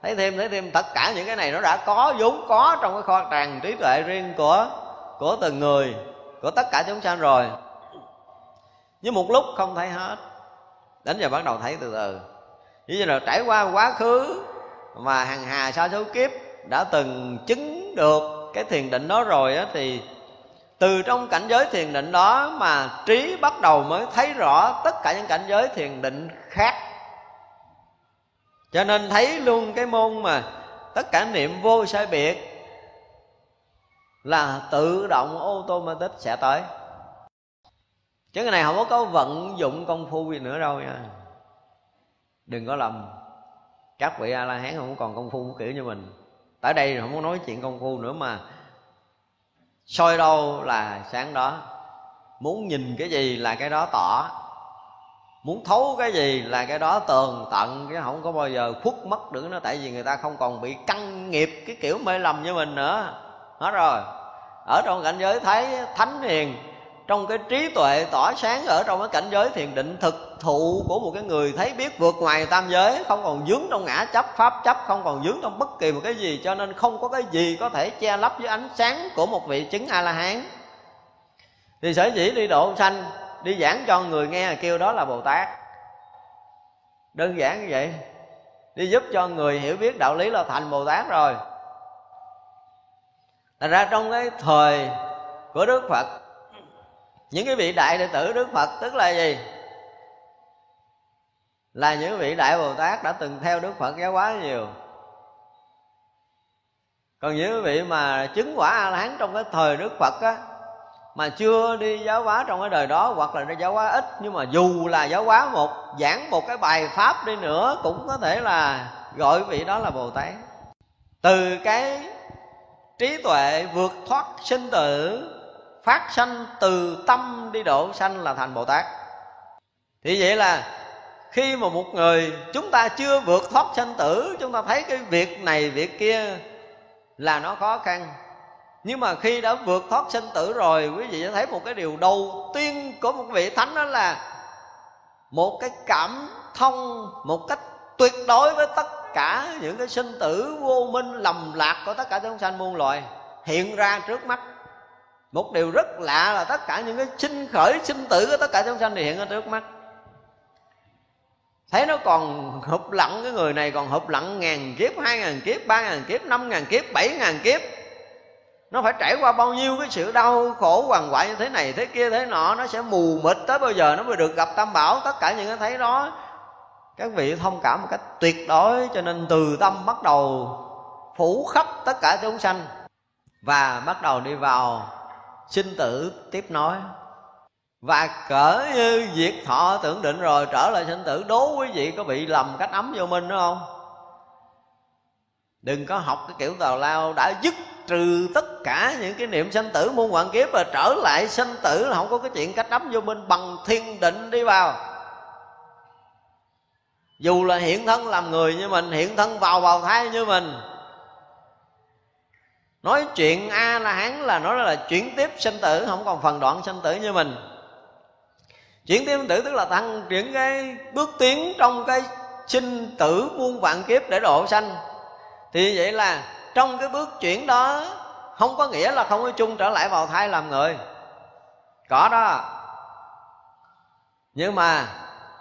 Thấy thêm thấy thêm. Tất cả những cái này nó đã có vốn có trong cái kho tàng trí tuệ riêng của của từng người của tất cả chúng sanh rồi. Nhưng một lúc không thấy hết đến giờ bắt đầu thấy từ từ. Như là trải qua quá khứ mà hàng hà sa số kiếp đã từng chứng được cái thiền định đó rồi á, thì từ trong cảnh giới thiền định đó mà trí bắt đầu mới thấy rõ tất cả những cảnh giới thiền định khác. Cho nên thấy luôn cái môn mà tất cả niệm vô sai biệt là tự động automatic sẽ tới. Chứ cái này không có có vận dụng công phu gì nữa đâu nha. Đừng có lầm. Các vị a la hán không còn công phu kiểu như mình. Tại đây không có nói chuyện công phu nữa mà soi đâu là sáng đó. Muốn nhìn cái gì là cái đó tỏ. Muốn thấu cái gì là cái đó tường tận cái không có bao giờ khuất mất được nó. Tại vì người ta không còn bị căng nghiệp cái kiểu mê lầm như mình nữa. Hết rồi. Ở trong cảnh giới thấy thánh hiền trong cái trí tuệ tỏa sáng ở trong cái cảnh giới thiền định thực thụ của một cái người thấy biết vượt ngoài tam giới, không còn dướng trong ngã chấp pháp chấp, không còn dướng trong bất kỳ một cái gì, cho nên không có cái gì có thể che lấp với ánh sáng của một vị chứng a la hán thì sở dĩ đi độ sanh, đi giảng cho người nghe kêu đó là bồ tát. Đơn giản như vậy. Đi giúp cho người hiểu biết đạo lý là thành bồ tát rồi. Thành ra trong cái thời của Đức Phật những cái vị đại đệ tử Đức Phật tức là gì? Là những vị đại Bồ Tát đã từng theo Đức Phật giáo hóa nhiều Còn những vị mà chứng quả A-la-hán trong cái thời Đức Phật á, mà chưa đi giáo hóa trong cái đời đó, hoặc là đi giáo hóa ít, nhưng mà dù là giáo hóa một, giảng một cái bài pháp đi nữa, cũng có thể là gọi vị đó là bồ tát từ cái trí tuệ vượt thoát sinh tử phát sanh từ tâm đi độ sanh là thành bồ tát. Thì vậy là khi mà một người chúng ta chưa vượt thoát sanh tử, chúng ta thấy cái việc này, việc kia là nó khó khăn. Nhưng mà khi đã vượt thoát sinh tử rồi, quý vị sẽ thấy một cái điều đầu tiên của một vị thánh đó là một cái cảm thông, một cách tuyệt đối với tất cả những cái sinh tử vô minh lầm lạc của tất cả chúng sanh muôn loài hiện ra trước mắt một điều rất lạ là tất cả những cái sinh khởi, sinh tử của tất cả chúng sanh thì hiện ở trước mắt. Thấy nó còn hụp lặng cái người này còn hụp lặng ngàn kiếp, hai ngàn kiếp, ba ngàn kiếp, năm ngàn kiếp, bảy ngàn kiếp. Nó phải trải qua bao nhiêu cái sự đau khổ hoàng hoại như thế này, thế kia, thế nọ, nó sẽ mù mịt tới bao giờ nó mới được gặp tam bảo. Tất cả những cái thấy đó, các vị thông cảm một cách tuyệt đối, cho nên từ tâm bắt đầu phủ khắp tất cả chúng sanh và bắt đầu đi vào sinh tử tiếp nối và cỡ như diệt thọ tưởng định rồi, trở lại sinh tử, đố quý vị có bị lầm cách ấm vô minh nữa không? Đừng có học cái kiểu tào lao đã dứt trừ tất cả những cái niệm sanh tử, muôn vạn kiếp và trở lại sanh tử là không có cái chuyện cách ấm vô minh, bằng thiên định đi vào. Dù là hiện thân làm người như mình, hiện thân vào bào thai như mình nói chuyện a la hán là nói là chuyển tiếp sinh tử, không còn phần đoạn sinh tử như mình. Chuyển tiếp sinh tử tức là tăng chuyển cái bước tiến trong cái sinh tử muôn vạn kiếp để độ sanh. Thì vậy là trong cái bước chuyển đó, không có nghĩa là không có chung trở lại vào thai làm người. Có đó. Nhưng mà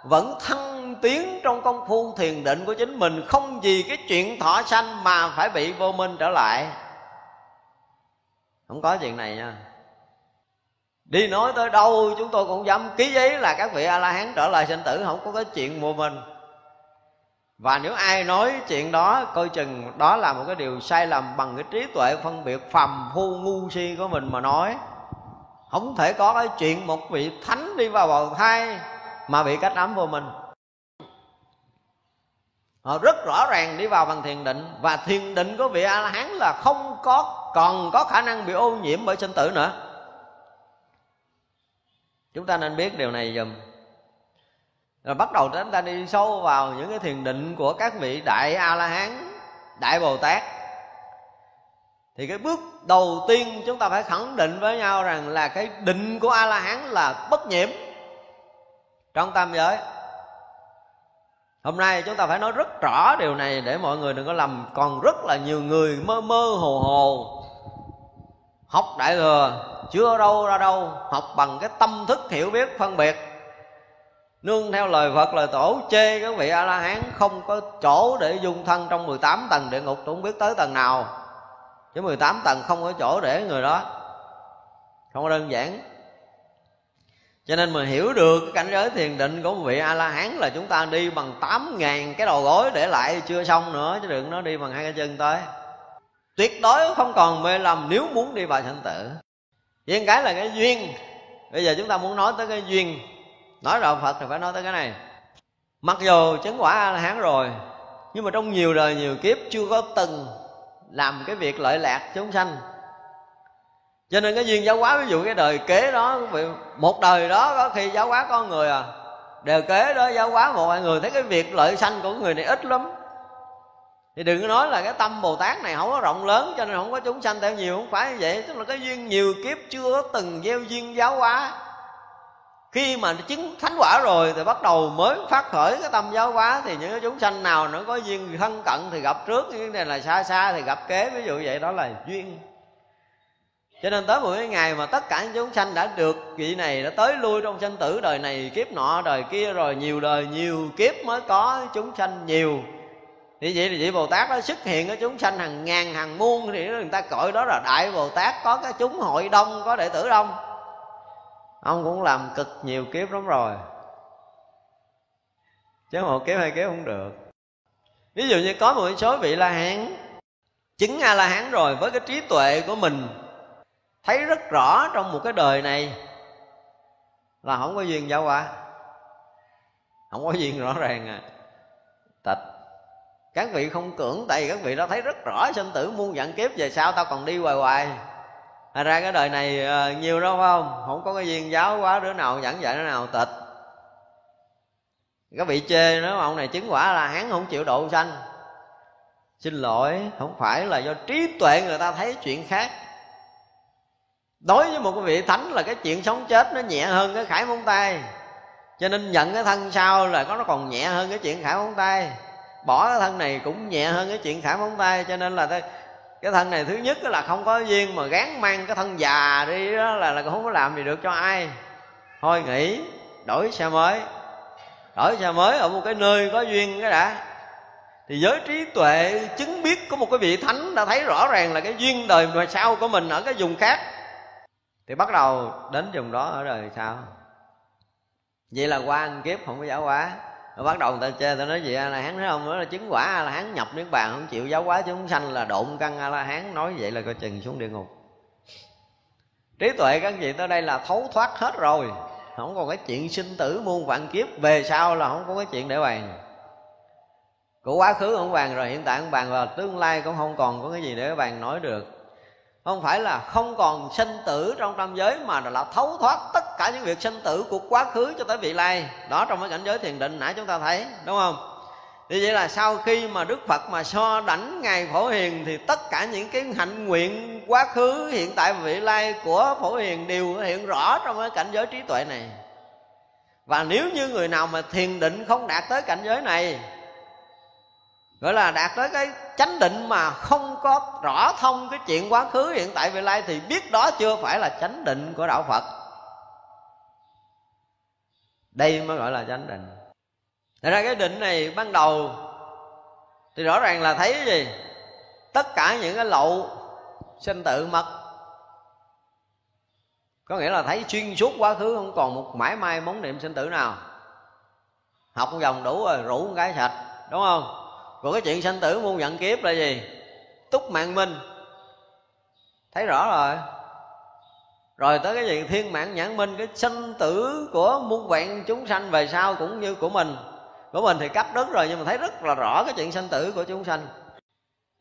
vẫn thăng tiến trong công phu thiền định của chính mình, không vì cái chuyện thọ sanh mà phải bị vô minh trở lại không có chuyện này nha. Đi nói tới đâu, chúng tôi cũng dám ký giấy là các vị a la hán trở lại sinh tử, không có cái chuyện mua mình. Và nếu ai nói chuyện đó, coi chừng đó là một cái điều sai lầm bằng cái trí tuệ phân biệt phàm phu ngu si của mình mà nói. Không thể có cái chuyện một vị thánh đi vào bào thai mà bị cách ấm vô mình họ rất rõ ràng đi vào bằng thiền định. Và thiền định của vị a la hán là không có, còn có khả năng bị ô nhiễm bởi sinh tử nữa. Chúng ta nên biết điều này dùm. Rồi bắt đầu chúng ta đi sâu vào những cái thiền định của các vị đại a la hán đại bồ tát thì cái bước đầu tiên chúng ta phải khẳng định với nhau rằng là cái định của a la hán là bất nhiễm trong tam giới hôm nay chúng ta phải nói rất rõ điều này để mọi người đừng có lầm. Còn rất là nhiều người mơ mơ hồ hồ. Học đại thừa, chưa đâu ra đâu. Học bằng cái tâm thức hiểu biết, phân biệt. Nương theo lời Phật, lời tổ chê các vị A La Hán không có chỗ để dung thân trong 18 tầng địa ngục tôi không biết tới tầng nào. Chứ 18 tầng không có chỗ để người đó. Không có đơn giản cho nên mà hiểu được cái cảnh giới thiền định của một vị A La Hán là chúng ta đi bằng tám ngàn cái đầu gối để lại chưa xong nữa, chứ đừng nó đi bằng hai cái chân tới. Tuyệt đối không còn mê lầm nếu muốn đi vào sanh tử. Vậy cái là cái duyên. Bây giờ chúng ta muốn nói tới cái duyên. Nói đạo phật thì phải nói tới cái này. Mặc dù chứng quả a la hán rồi, nhưng mà trong nhiều đời nhiều kiếp chưa có từng làm cái việc lợi lạc chúng sanh cho nên cái duyên giáo hóa, ví dụ cái đời kế đó một đời đó, có khi giáo hóa con người à. Đời kế đó giáo hóa một vài người, thấy cái việc lợi sanh của người này ít lắm. Thì đừng có nói là cái tâm bồ tát này không có rộng lớn, cho nên không có chúng sanh theo nhiều, không phải như vậy. Tức là cái duyên nhiều kiếp chưa từng gieo duyên giáo hóa. Khi mà chứng thánh quả rồi thì bắt đầu mới phát khởi cái tâm giáo hóa, thì những cái chúng sanh nào nó có duyên thân cận thì gặp trước, những này là xa xa thì gặp kế. Ví dụ vậy, đó là duyên cho nên tới một cái ngày mà tất cả những chúng sanh đã được vị này, đã tới lui trong sanh tử đời này, kiếp nọ đời kia rồi, nhiều đời nhiều kiếp mới có chúng sanh nhiều. Thì vậy thì vị bồ tát đó xuất hiện ở chúng sanh hàng ngàn, hàng muôn thì người ta gọi đó là đại bồ tát, có cái chúng hội đông, có đệ tử đông. Ông cũng làm cực nhiều kiếp lắm rồi. Chứ một kiếp, hai kiếp không được. Ví dụ như có một số vị la hán, chứng a la hán rồi với cái trí tuệ của mình thấy rất rõ trong một cái đời này là không có duyên giáo quả không có duyên rõ ràng à. Tịch các vị không cưỡng tại vì các vị đã thấy rất rõ sinh tử muôn vạn kiếp về sau tao còn đi hoài hoài. Thật ra cái đời này uh, nhiều đâu phải không? Không có cái duyên giáo quá đứa nào dẫn dạy đứa nào tịch các vị chê nếu ông này chứng quả là hắn không chịu độ sanh. Xin lỗi không phải là do trí tuệ người ta thấy chuyện khác đối với một cái vị thánh là cái chuyện sống chết nó nhẹ hơn cái khải móng tay. Cho nên nhận cái thân sau là có nó còn nhẹ hơn cái chuyện khải móng tay. Bỏ cái thân này cũng nhẹ hơn cái chuyện khải móng tay, cho nên là cái thân này thứ nhất là không có duyên mà gán mang cái thân già đi đó là là không có làm gì được cho ai. Thôi nghỉ, đổi xe mới. Đổi xe mới ở một cái nơi có duyên cái đã. Thì giới trí tuệ chứng biết có một cái vị thánh đã thấy rõ ràng là cái duyên đời mà sau của mình ở cái vùng khác thì bắt đầu đến vùng đó ở đời sao vậy là qua ăn kiếp không có giáo hóa. Rồi bắt đầu người ta chê ta nói gì a la hán không nói là chứng quả a la hán nhập niết bàn, không chịu giáo hóa chúng sanh là độn căn a la hán nói vậy là coi chừng xuống địa ngục. Trí tuệ các vị tới đây là thấu thoát hết rồi. Không còn cái chuyện sinh tử, muôn vạn kiếp. Về sau là không có cái chuyện để bàn. Của quá khứ không bàn rồi, hiện tại không bàn và tương lai cũng không còn có cái gì để bàn nói được không phải là không còn sinh tử trong tam giới mà là thấu thoát tất cả những việc sinh tử của quá khứ cho tới vị lai. Đó trong cái cảnh giới thiền định nãy chúng ta thấy, đúng không? Thì vậy là sau khi mà đức phật mà so đảnh ngài phổ hiền thì tất cả những cái hạnh nguyện quá khứ, hiện tại và vị lai của phổ hiền đều hiện rõ trong cái cảnh giới trí tuệ này. Và nếu như người nào mà thiền định không đạt tới cảnh giới này gọi là đạt tới cái chánh định mà không có rõ thông cái chuyện quá khứ hiện tại vị lai thì biết đó chưa phải là chánh định của đạo phật. Đây mới gọi là chánh định. Thật ra cái định này ban đầu thì rõ ràng là thấy cái gì? Tất cả những cái lậu sinh tự mật. Có nghĩa là thấy xuyên suốt quá khứ, không còn một mãi may món niệm sinh tử nào. Học một vòng đủ rồi, rủ một cái sạch, đúng không? Còn cái chuyện sanh tử muôn vạn kiếp là gì? Túc mạng minh. Thấy rõ rồi. Rồi tới cái gì? Thiên mạng nhãn minh, cái sanh tử của muôn vạn chúng sanh về sau cũng như của mình. Của mình thì cấp đất rồi, nhưng mà thấy rất là rõ cái chuyện sanh tử của chúng sanh.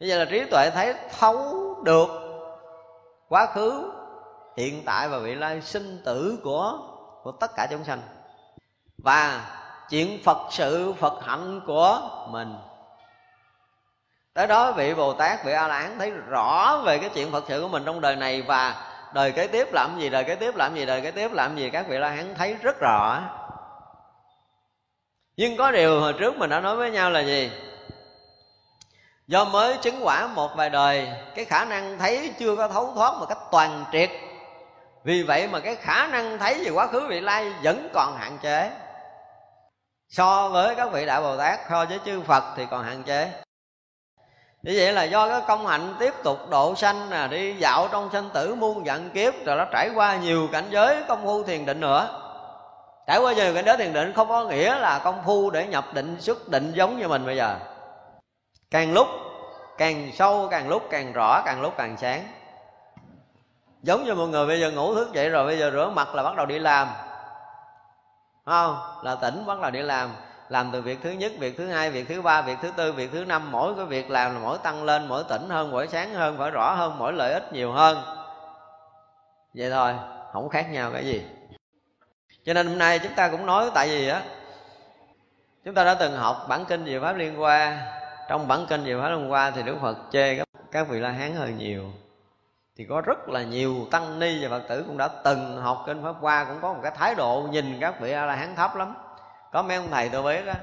Như vậy là trí tuệ thấy thấu được quá khứ, hiện tại và vị lai sinh tử của của tất cả chúng sanh. Và chuyện phật sự phật hạnh của mình tới đó vị bồ tát vị a la hán thấy rõ về cái chuyện phật sự của mình trong đời này và đời kế tiếp làm gì, đời kế tiếp làm gì, đời kế tiếp làm gì, các vị la hán thấy rất rõ. Nhưng có điều hồi trước mình đã nói với nhau là gì? Do mới chứng quả một vài đời, cái khả năng thấy chưa có thấu thoát một cách toàn triệt. Vì vậy mà cái khả năng thấy về quá khứ, vị lai vẫn còn hạn chế. So với các vị đại bồ tát so với chư phật thì còn hạn chế như vậy là do cái công hạnh tiếp tục độ sanh nè, đi dạo trong sanh tử, muôn vạn kiếp, rồi nó trải qua nhiều cảnh giới, công phu thiền định nữa. Trải qua nhiều cảnh giới thiền định không có nghĩa là công phu để nhập định, xuất định giống như mình bây giờ. Càng lúc, càng sâu, càng lúc càng rõ, càng lúc càng sáng. Giống như một người bây giờ ngủ thức dậy rồi, bây giờ rửa mặt là bắt đầu đi làm. Không? Là tỉnh bắt đầu đi làm làm từ việc thứ nhất việc thứ hai việc thứ ba việc thứ tư việc thứ năm mỗi cái việc làm là mỗi tăng lên mỗi tỉnh hơn mỗi sáng hơn mỗi rõ hơn mỗi lợi ích nhiều hơn. Vậy thôi không khác nhau cái gì. Cho nên hôm nay chúng ta cũng nói tại vì á chúng ta đã từng học bản kinh về pháp liên hoa. Trong bản kinh về pháp liên hoa thì đức phật chê các, các vị la hán hơi nhiều. Thì có rất là nhiều tăng ni và phật tử cũng đã từng học kinh pháp hoa cũng có một cái thái độ nhìn các vị la hán thấp lắm có mấy ông thầy tôi biết á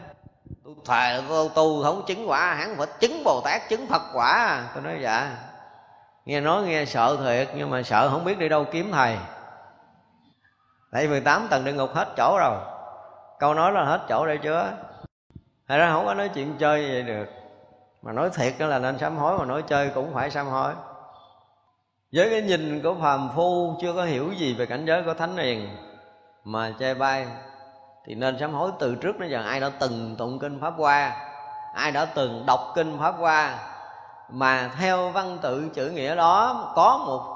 tôi thề, tôi tu không chứng quả hắn phải chứng bồ tát, chứng phật quả. Tôi nói dạ. Nghe nói, nghe sợ thiệt, nhưng mà sợ không biết đi đâu kiếm thầy. Tại 18 tầng địa ngục hết chỗ rồi. Câu nói là hết chỗ đây chưa Thật ra không có nói chuyện chơi vậy được. Mà nói thiệt đó là nên sám hối, mà nói chơi cũng phải sám hối. Với cái nhìn của phàm phu, chưa có hiểu gì về cảnh giới của thánh hiền, mà chê bai thì nên sám hối từ trước đến giờ. Ai đã từng tụng kinh pháp hoa, ai đã từng đọc kinh pháp hoa, mà theo văn tự chữ nghĩa đó có một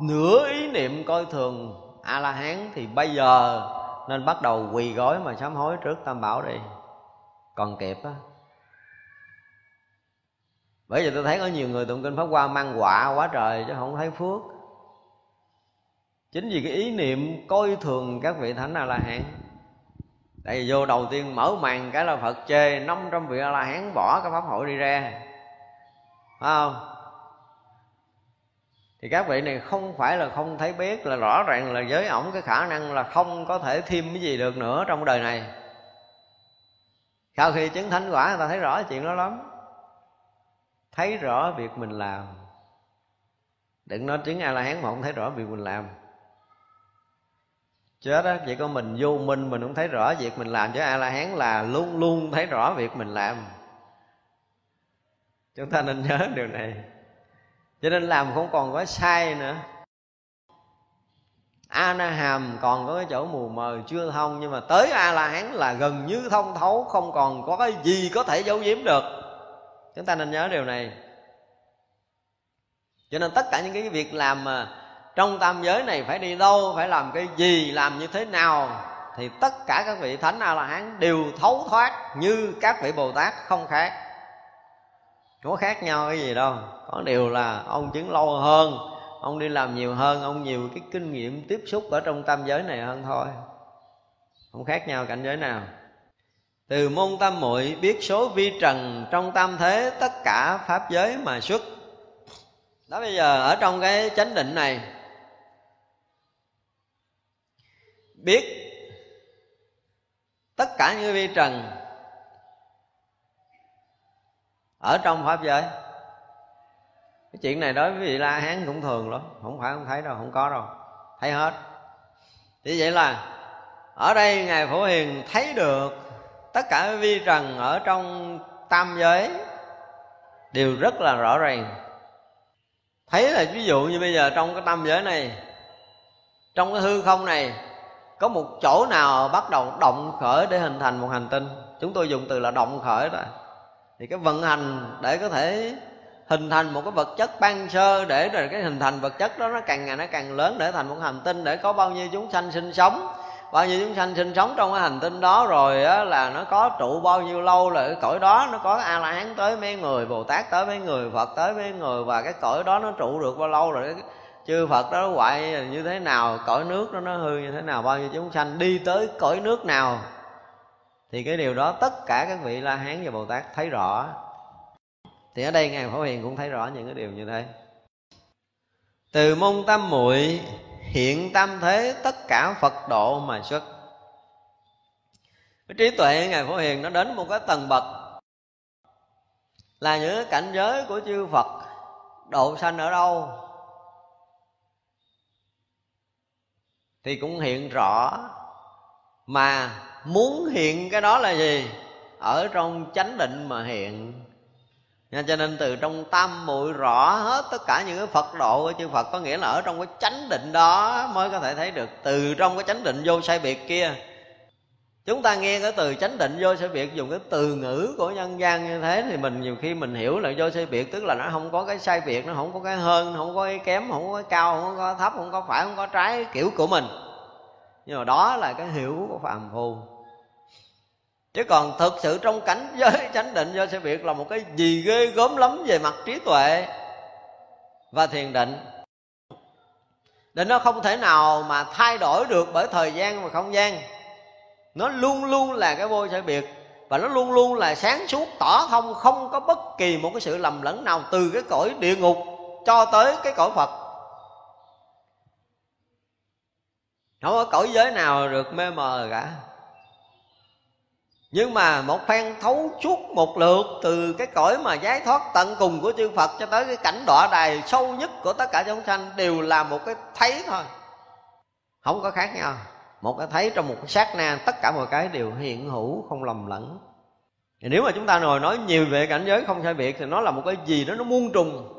nửa ý niệm coi thường a la hán thì bây giờ nên bắt đầu quỳ gối mà sám hối trước tam bảo đi. Còn kịp á. Bởi vì tôi thấy có nhiều người tụng kinh pháp hoa mang quả quá trời chứ không thấy phước. Chính vì cái ý niệm coi thường các vị thánh a la hán tại vì vô đầu tiên mở màn cái là phật chê 500 vị a la hán bỏ cái pháp hội đi ra. Phải không? Thì các vị này không phải là không thấy biết, là rõ ràng là với ổng cái khả năng là không có thể thêm cái gì được nữa trong đời này. Sau khi chứng thánh quả, người ta thấy rõ chuyện đó lắm. Thấy rõ việc mình làm. Đừng nói chứng a la hán mà không thấy rõ việc mình làm chết á chỉ có mình vô minh, mình không thấy rõ việc mình làm chứ a la hán là luôn luôn thấy rõ việc mình làm. Chúng ta nên nhớ điều này. Cho nên làm không còn có sai nữa. A na hàm còn có cái chỗ mù mờ chưa thông, nhưng mà tới a la hán là gần như thông thấu, không còn có cái gì có thể giấu giếm được. Chúng ta nên nhớ điều này. Cho nên tất cả những cái việc làm mà trong tam giới này phải đi đâu, phải làm cái gì, làm như thế nào, thì tất cả các vị thánh a la hán đều thấu thoát như các vị bồ tát không khác. Có khác nhau cái gì đâu. Có điều là ông chứng lâu hơn, ông đi làm nhiều hơn, ông nhiều cái kinh nghiệm tiếp xúc ở trong tam giới này hơn thôi. Không khác nhau cảnh giới nào. Từ môn tam muội biết số vi trần trong tam thế, tất cả pháp giới mà xuất. Đó bây giờ ở trong cái chánh định này biết tất cả những vi trần ở trong pháp giới. Cái chuyện này đối với vị la hán cũng thường lắm, không phải không thấy đâu, không có đâu, thấy hết. Thì vậy là ở đây ngài phổ hiền thấy được tất cả vi trần ở trong tam giới đều rất là rõ ràng. Thấy là ví dụ như bây giờ trong cái tam giới này, trong cái hư không này có một chỗ nào bắt đầu động khởi để hình thành một hành tinh? Chúng tôi dùng từ là động khởi đó. Thì cái vận hành để có thể hình thành một cái vật chất ban sơ để rồi cái hình thành vật chất đó nó càng ngày nó càng lớn để thành một hành tinh để có bao nhiêu chúng sanh sinh sống. Bao nhiêu chúng sanh sinh sống trong cái hành tinh đó rồi á, là nó có trụ bao nhiêu lâu là cái cõi đó nó có a la hán tới mấy người bồ tát tới mấy người phật tới mấy người và cái cõi đó nó trụ được bao lâu rồi chư phật đó hoại như thế nào, cõi nước đó, nó hư như thế nào, bao nhiêu chúng sanh đi tới cõi nước nào. Thì cái điều đó tất cả các vị la hán và bồ tát thấy rõ. Thì ở đây ngài phổ hiền cũng thấy rõ những cái điều như thế. Từ môn tam muội, hiện tam thế, tất cả phật độ mà xuất. Cái trí tuệ ngài phổ hiền nó đến một cái tầng bậc là những cảnh giới của chư phật độ sanh ở đâu? Thì cũng hiện rõ. Mà muốn hiện cái đó là gì? Ở trong chánh định mà hiện. Nha, cho nên từ trong tam muội rõ hết tất cả những cái Phật độ của chư Phật có nghĩa là ở trong cái chánh định đó mới có thể thấy được. Từ trong cái chánh định vô sai biệt kia chúng ta nghe cái từ chánh định vô sai biệt dùng cái từ ngữ của nhân gian như thế thì mình nhiều khi mình hiểu là vô sai biệt tức là nó không có cái sai biệt nó không có cái hơn không có cái kém, không có cái cao, không có thấp, không có phải, không có trái kiểu của mình. Nhưng mà đó là cái hiểu của phàm phu. Chứ còn thực sự trong cảnh <laughs> giới chánh định do sự việc là một cái gì ghê gớm lắm về mặt trí tuệ và thiền định. Định nó không thể nào mà thay đổi được bởi thời gian và không gian nó luôn luôn là cái vô sở biệt. Và nó luôn luôn là sáng suốt, tỏ không không có bất kỳ một cái sự lầm lẫn nào từ cái cõi địa ngục cho tới cái cõi phật. Không có cõi giới nào được mê mờ cả. Nhưng mà một phen thấu suốt một lượt từ cái cõi mà giải thoát tận cùng của chư Phật cho tới cái cảnh đọa đài sâu nhất của tất cả chúng sanh đều là một cái thấy thôi. Không có khác nhau một cái thấy trong một cái sát na, tất cả mọi cái đều hiện hữu, không lầm lẫn. Nếu mà chúng ta ngồi nói nhiều về cảnh giới không sai biệt thì nó là một cái gì đó nó muôn trùng.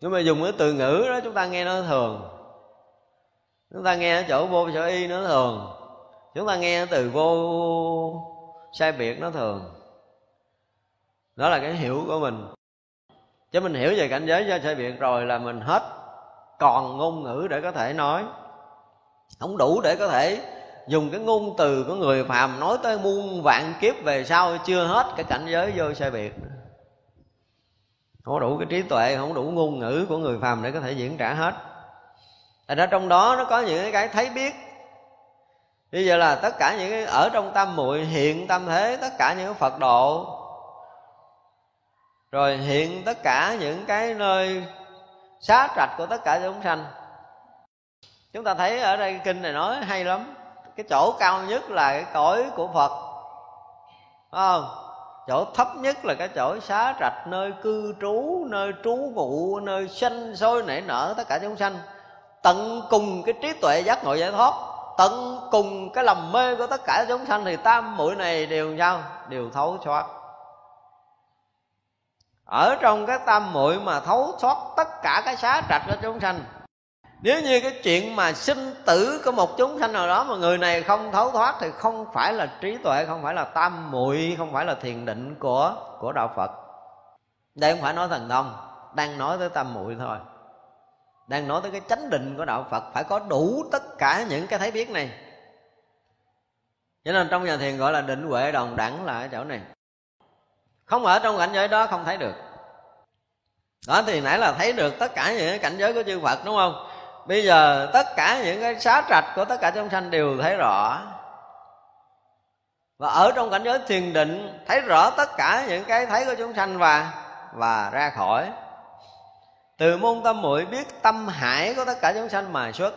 Nhưng mà dùng cái từ ngữ đó, chúng ta nghe nó thường. Chúng ta nghe ở chỗ vô sở y nó thường. Chúng ta nghe từ vô sai biệt nó thường. Đó là cái hiểu của mình. Chứ mình hiểu về cảnh giới do sai biệt rồi là mình hết còn ngôn ngữ để có thể nói không đủ để có thể dùng cái ngôn từ của người phàm nói tới muôn vạn kiếp về sau, chưa hết cái cảnh giới vô sai biệt. Không đủ cái trí tuệ, không đủ ngôn ngữ của người phàm để có thể diễn trả hết. Thành ra trong đó nó có những cái thấy biết. Bây giờ là tất cả những cái ở trong tâm muội, hiện tam thế, tất cả những phật độ. Rồi hiện tất cả những cái nơi xá trạch của tất cả chúng sanh chúng ta thấy ở đây kinh này nói hay lắm. Cái chỗ cao nhất là cái cõi của phật. Đúng không? Chỗ thấp nhất là cái chỗ xá trạch, nơi cư trú, nơi trú ngụ, nơi sinh sôi, nảy nở, tất cả chúng sanh. Tận cùng cái trí tuệ giác ngộ giải thoát, tận cùng cái lầm mê của tất cả chúng sanh thì tam muội này đều sao? Đều thấu thoát. Ở trong cái tam muội mà thấu thoát tất cả cái xá trạch của chúng sanh nếu như cái chuyện mà sinh tử của một chúng sanh nào đó mà người này không thấu thoát thì không phải là trí tuệ, không phải là tam muội, không phải là thiền định của của đạo phật. Đây không phải nói thần thông, đang nói tới tam muội thôi. Đang nói tới cái chánh định của đạo phật, phải có đủ tất cả những cái thấy biết này. Cho nên trong nhà thiền gọi là định huệ đồng đẳng là ở chỗ này. Không ở trong cảnh giới đó không thấy được. Đó thì nãy là thấy được tất cả những cảnh giới của chư phật, đúng không? Bây giờ tất cả những cái xá trạch của tất cả chúng sanh đều thấy rõ. Và ở trong cảnh giới thiền định, thấy rõ tất cả những cái thấy của chúng sanh và và ra khỏi. Từ môn tâm muội biết tâm hải của tất cả chúng sanh mà xuất.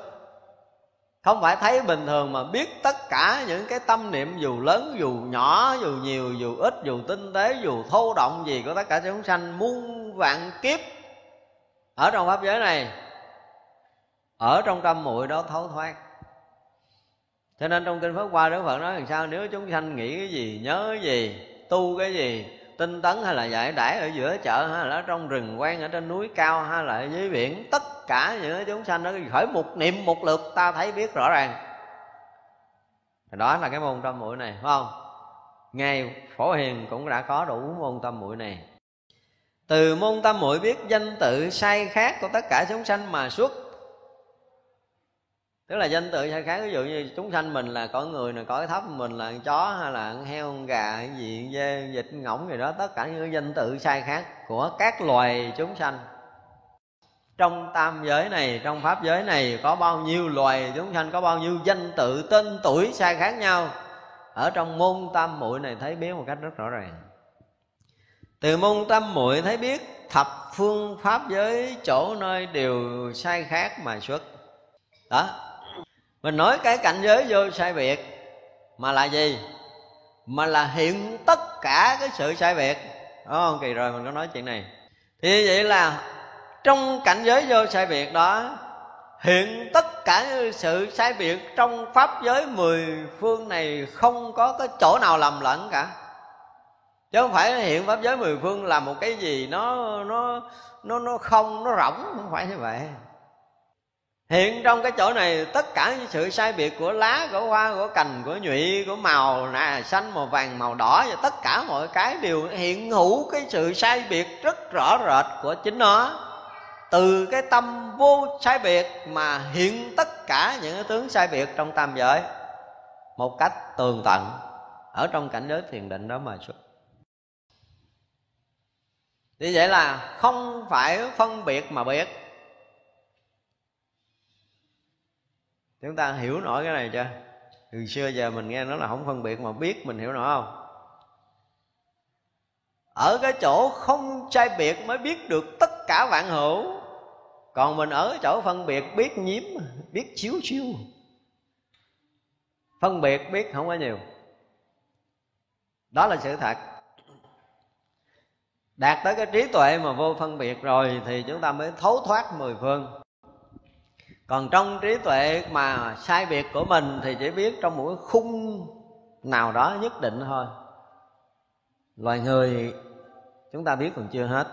Không phải thấy bình thường mà biết tất cả những cái tâm niệm dù lớn, dù nhỏ, dù nhiều, dù ít, dù tinh tế, dù thô động gì của tất cả chúng sanh muôn vạn kiếp. Ở trong pháp giới này ở trong tâm muội đó thấu thoát. Cho nên trong kinh pháp qua đức phật nói làm sao, nếu chúng sanh nghĩ cái gì, nhớ cái gì, tu cái gì, tinh tấn hay là giải đãi ở giữa chợ, hay là ở trong rừng quen ở trên núi cao, hay là ở dưới biển, tất cả những chúng sanh đó khởi một niệm một lượt ta thấy biết rõ ràng. Đó là cái môn tâm muội này, phải không? Ngài phổ hiền cũng đã có đủ môn tâm muội này. Từ môn tâm muội biết danh tự sai khác của tất cả chúng sanh mà xuất tức là danh tự sai khác ví dụ như chúng sanh mình là có người này có cái thấp mình là con chó hay là con heo, con gà cái gì dê vịt ngỗng gì đó, tất cả những danh tự sai khác của các loài chúng sanh. Trong tam giới này, trong pháp giới này có bao nhiêu loài chúng sanh, có bao nhiêu danh tự tên tuổi sai khác nhau? Ở trong môn tam muội này thấy biết một cách rất rõ ràng. Từ môn tam muội thấy biết, thập phương pháp giới chỗ nơi đều sai khác mà xuất. Đó mình nói cái cảnh giới vô sai biệt mà là gì? Mà là hiện tất cả cái sự sai biệt. Đúng không? Kỳ rồi mình có nói chuyện này. Thì vậy là trong cảnh giới vô sai biệt đó, hiện tất cả sự sai biệt trong pháp giới mười phương này không có cái chỗ nào lầm lẫn cả. Chứ không phải hiện pháp giới mười phương là một cái gì nó nó nó nó không, nó rỗng, không phải như vậy hiện trong cái chỗ này, tất cả những sự sai biệt của lá, của hoa, của cành, của nhụy, của màu nè, xanh màu vàng, màu đỏ và tất cả mọi cái đều hiện hữu cái sự sai biệt rất rõ rệt của chính nó. Từ cái tâm vô sai biệt mà hiện tất cả những cái tướng sai biệt trong tam giới một cách tường tận ở trong cảnh giới thiền định đó mà xuất. Như vậy là không phải phân biệt mà biết. Chúng ta hiểu nổi cái này chưa? Từ xưa giờ mình nghe nó là không phân biệt mà biết mình hiểu nổi không? Ở cái chỗ không sai biệt mới biết được tất cả vạn hữu. Còn mình ở chỗ phân biệt biết nhiễm biết chiếu chiếu phân biệt biết không có nhiều. Đó là sự thật. Đạt tới cái trí tuệ mà vô phân biệt rồi thì chúng ta mới thấu thoát mười phương còn trong trí tuệ mà sai biệt của mình thì chỉ biết trong một khung nào đó nhất định thôi. Loài người, chúng ta biết còn chưa hết.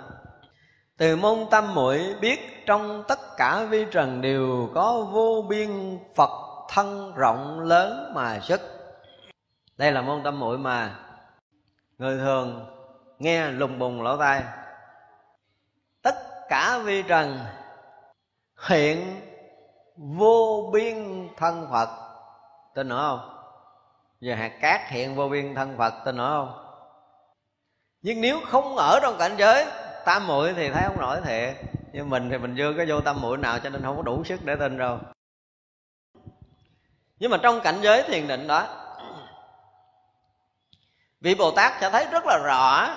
Từ môn tâm muội biết trong tất cả vi trần đều có vô biên phật thân rộng lớn mà sức. Đây là môn tâm muội mà người thường nghe lùng bùng lỗ tai. Tất cả vi trần hiện vô biên thân phật. Tin nữa không? Giờ hạt cát hiện vô biên thân phật, tin nữa không? Nhưng nếu không ở trong cảnh giới tam muội thì thấy không nổi thiệt. Nhưng mình thì mình chưa có vô tam muội nào cho nên không có đủ sức để tin đâu. Nhưng mà trong cảnh giới thiền định đó, vị bồ tát sẽ thấy rất là rõ.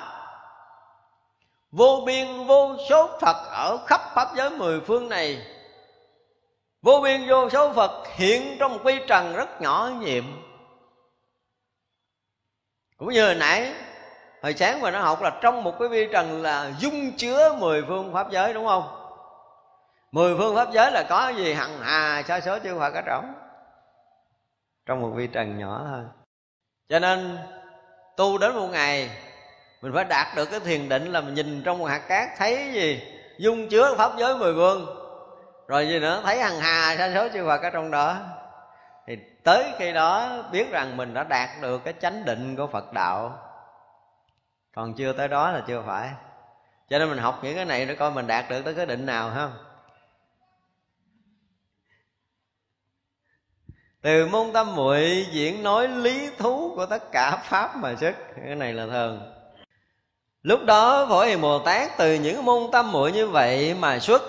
Vô biên vô số phật ở khắp pháp giới mười phương này vô biên vô số phật hiện trong một quy trần rất nhỏ nhiệm. Cũng như hồi nãy, hồi sáng mà nó học là trong một cái vi trần là dung chứa mười phương pháp giới, đúng không? Mười phương pháp giới là có gì? Hằng hà, sa số, chư Phật ở trong trong một vi trần nhỏ thôi. Cho nên, tu đến một ngày, mình phải đạt được cái thiền định là mình nhìn trong một hạt cát, thấy gì? Dung chứa pháp giới mười phương rồi gì nữa? Thấy hằng hà sa số chư Phật ở trong đó. Thì tới khi đó biết rằng mình đã đạt được cái chánh định của Phật đạo. Còn chưa tới đó là chưa phải. Cho nên mình học những cái này để coi mình đạt được tới cái định nào không? Từ môn tâm muội diễn nói lý thú của tất cả pháp mà xuất cái này là thường. Lúc đó phổ hiền bồ tát từ những môn tâm muội như vậy mà xuất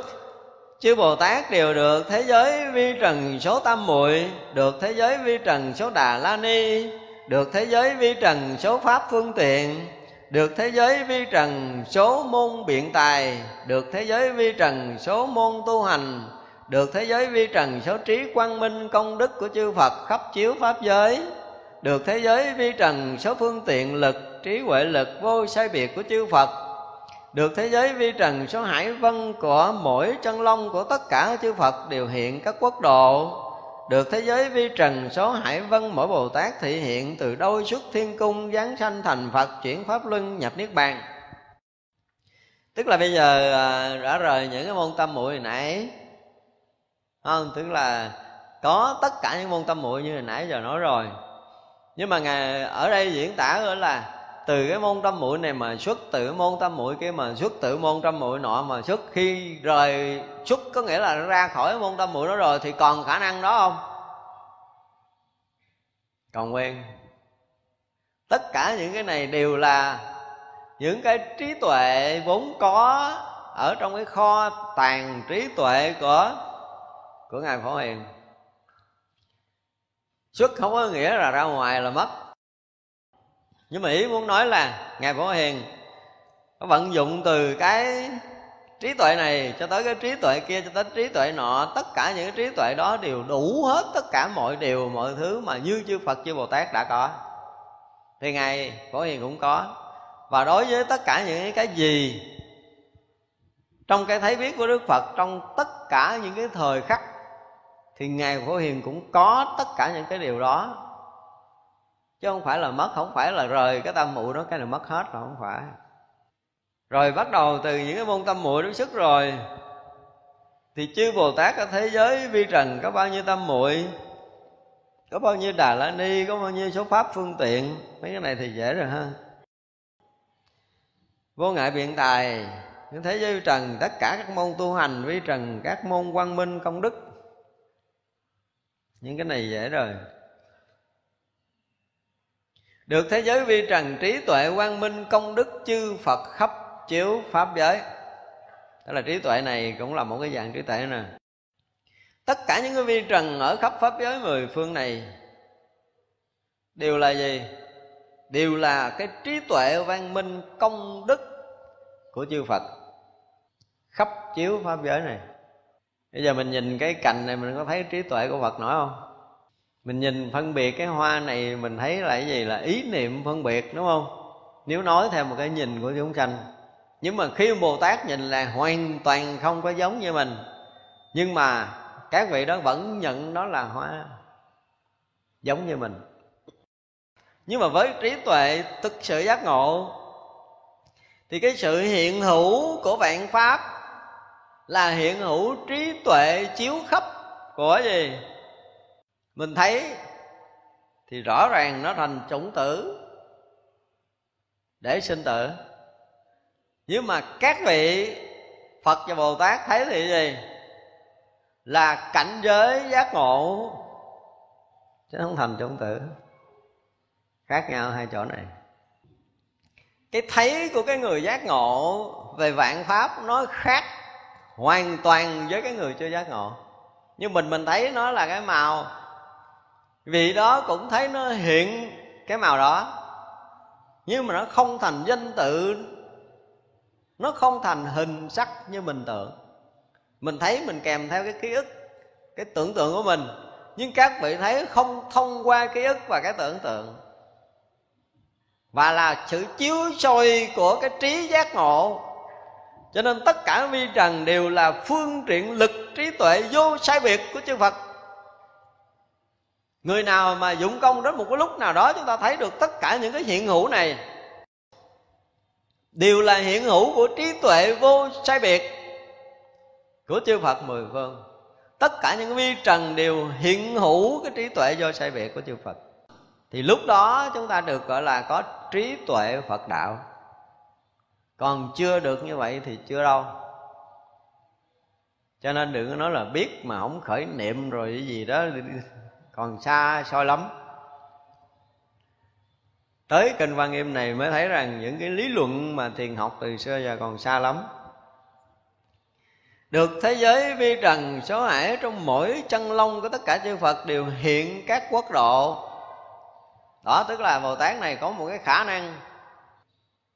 chư bồ tát đều được thế giới vi trần số tam muội, được thế giới vi trần số đà la ni, được thế giới vi trần số pháp phương tiện, được thế giới vi trần số môn biện tài, được thế giới vi trần số môn tu hành, được thế giới vi trần số trí quang minh công đức của chư Phật khắp chiếu pháp giới, được thế giới vi trần số phương tiện lực, trí huệ lực vô sai biệt của chư Phật được thế giới vi trần số hải vân của mỗi chân long của tất cả chư Phật đều hiện các quốc độ. Được thế giới vi trần số hải vân mỗi bồ tát thị hiện từ đôi xuất thiên cung giáng sanh thành phật chuyển pháp luân nhập niết bàn. Tức là bây giờ à, đã rời những cái môn tâm muội nãy. Không tức là có tất cả những môn tâm muội như hồi nãy giờ nói rồi. Nhưng mà ngài ở đây diễn tả là từ cái môn tâm muội này mà xuất tự môn tâm muội kia mà xuất tự môn tâm muội nọ mà xuất. Khi rời xuất có nghĩa là ra khỏi môn tâm muội đó rồi thì còn khả năng đó không? Còn nguyên. Tất cả những cái này đều là những cái trí tuệ vốn có ở trong cái kho tàng trí tuệ của của ngài phổ hiền. Xuất không có nghĩa là ra ngoài là mất nhưng mà ý muốn nói là ngài phổ hiền có vận dụng từ cái trí tuệ này cho tới cái trí tuệ kia, cho tới trí tuệ nọ, tất cả những cái trí tuệ đó đều đủ hết tất cả mọi điều, mọi thứ mà như chư phật, chư bồ tát đã có. Thì ngài phổ hiền cũng có. Và đối với tất cả những cái gì trong cái thấy biết của đức phật trong tất cả những cái thời khắc, thì ngài phổ hiền cũng có tất cả những cái điều đó chứ không phải là mất, không phải là rời cái tâm muội đó, cái này mất hết là không phải. Rồi bắt đầu từ những cái môn tâm muội nó xuất rồi. Thì chư bồ tát ở thế giới vi trần có bao nhiêu tâm muội? Có bao nhiêu đà la ni, có bao nhiêu số pháp phương tiện? Mấy cái này thì dễ rồi ha. Vô ngại biện tài, những thế giới vi trần, tất cả các môn tu hành vi trần, các môn quang minh công đức. Những cái này dễ rồi được thế giới vi trần trí tuệ quang minh, công đức chư phật khắp chiếu pháp giới. Đó là trí tuệ này cũng là một cái dạng trí tuệ nè. Tất cả những cái vi trần ở khắp pháp giới mười phương này đều là gì? Đều là cái trí tuệ văn minh, công đức của chư phật khắp chiếu pháp giới này. Bây giờ mình nhìn cái cành này, mình có thấy trí tuệ của phật nổi không? Mình nhìn phân biệt cái hoa này, mình thấy là cái gì? Là ý niệm phân biệt, đúng không? Nếu nói theo một cái nhìn của chúng sanh nhưng mà khi bồ tát nhìn là hoàn toàn không có giống như mình. Nhưng mà các vị đó vẫn nhận đó là hoa giống như mình. Nhưng mà với trí tuệ thực sự giác ngộ, thì cái sự hiện hữu của vạn pháp là hiện hữu trí tuệ chiếu khắp của gì? Mình thấy thì rõ ràng nó thành chủng tử, để sinh tử. Nhưng mà các vị phật và bồ tát thấy thì gì? Là cảnh giới giác ngộ, chứ không thành chủng tử. Khác nhau hai chỗ này. Cái thấy của cái người giác ngộ về vạn pháp nó khác hoàn toàn với cái người chưa giác ngộ. Nhưng mình mình thấy nó là cái màu vì đó cũng thấy nó hiện cái màu đó. Nhưng mà nó không thành danh tự, nó không thành hình sắc như mình tưởng. Mình thấy mình kèm theo cái ký ức, cái tưởng tượng của mình. Nhưng các vị thấy không thông qua ký ức và cái tưởng tượng. Và là sự chiếu soi của cái trí giác ngộ. Cho nên tất cả vi trần đều là phương tiện lực trí tuệ vô sai biệt của chư phật người nào mà dụng công đến một cái lúc nào đó chúng ta thấy được tất cả những cái hiện hữu này, đều là hiện hữu của trí tuệ vô sai biệt của chư Phật mười phương. Tất cả những vi trần đều hiện hữu cái trí tuệ vô sai biệt của chư Phật. Thì lúc đó chúng ta được gọi là có trí tuệ Phật đạo. Còn chưa được như vậy thì chưa đâu. Cho nên đừng có nói là biết mà không khởi niệm rồi cái gì đó còn xa xôi lắm. Tới kinh văn nghiêm này mới thấy rằng những cái lý luận mà thiền học từ xưa giờ còn xa lắm. Được thế giới vi trần, số hải trong mỗi chân lông của tất cả chư Phật đều hiện các quốc độ. Đó tức là Bồ Tát này có một cái khả năng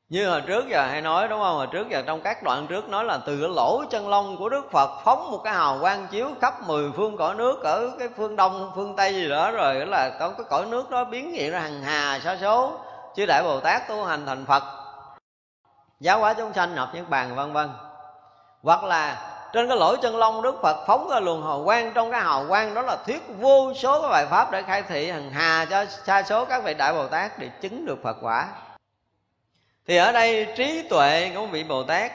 như hồi trước giờ hay nói, đúng không? Hồi trước giờ trong các đoạn trước nói là từ cái lỗ chân lông của đức phật phóng một cái hào quang chiếu khắp mười phương cõi nước ở cái phương đông, phương tây gì đó rồi là có cái cõi nước đó biến hiện ra hằng hà, sa số. Chứ đại bồ tát tu hành thành phật. Giáo hóa chúng sanh nhập những bàn, vân vân. Hoặc là trên cái lỗ chân lông đức phật phóng ra luồng hào quang, trong cái hào quang đó là thuyết vô số cái bài pháp để khai thị hằng hà cho sa số các vị đại bồ tát để chứng được phật quả thì ở đây trí tuệ của vị bồ tát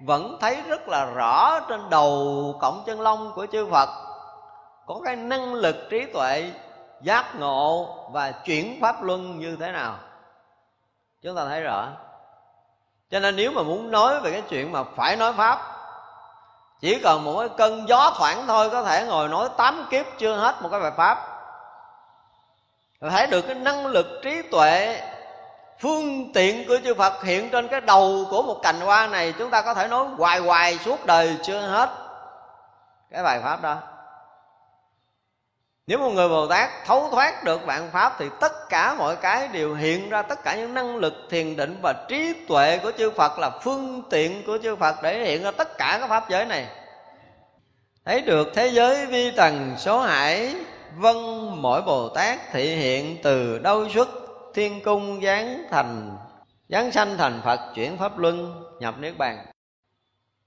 vẫn thấy rất là rõ trên đầu cổng chân lông của chư phật. Có cái năng lực trí tuệ giác ngộ và chuyển pháp luân như thế nào? Chúng ta thấy rõ. Cho nên nếu mà muốn nói về cái chuyện mà phải nói pháp, chỉ cần một cái cơn gió thoảng thôi có thể ngồi nói tám kiếp chưa hết một cái bài pháp. Thấy được cái năng lực trí tuệ phương tiện của chư Phật hiện trên cái đầu của một cành hoa này, chúng ta có thể nói hoài hoài suốt đời chưa hết. Cái bài pháp đó. Nếu một người Bồ Tát thấu thoát được vạn pháp thì tất cả mọi cái đều hiện ra, tất cả những năng lực thiền định và trí tuệ của chư Phật là phương tiện của chư Phật để hiện ra tất cả các pháp giới này. Thấy được thế giới vi tầng số hải vân mỗi Bồ Tát thị hiện từ đâu xuất? Thiên cung giáng thành, giáng sanh thành phật, chuyển pháp luân, nhập niết bàn.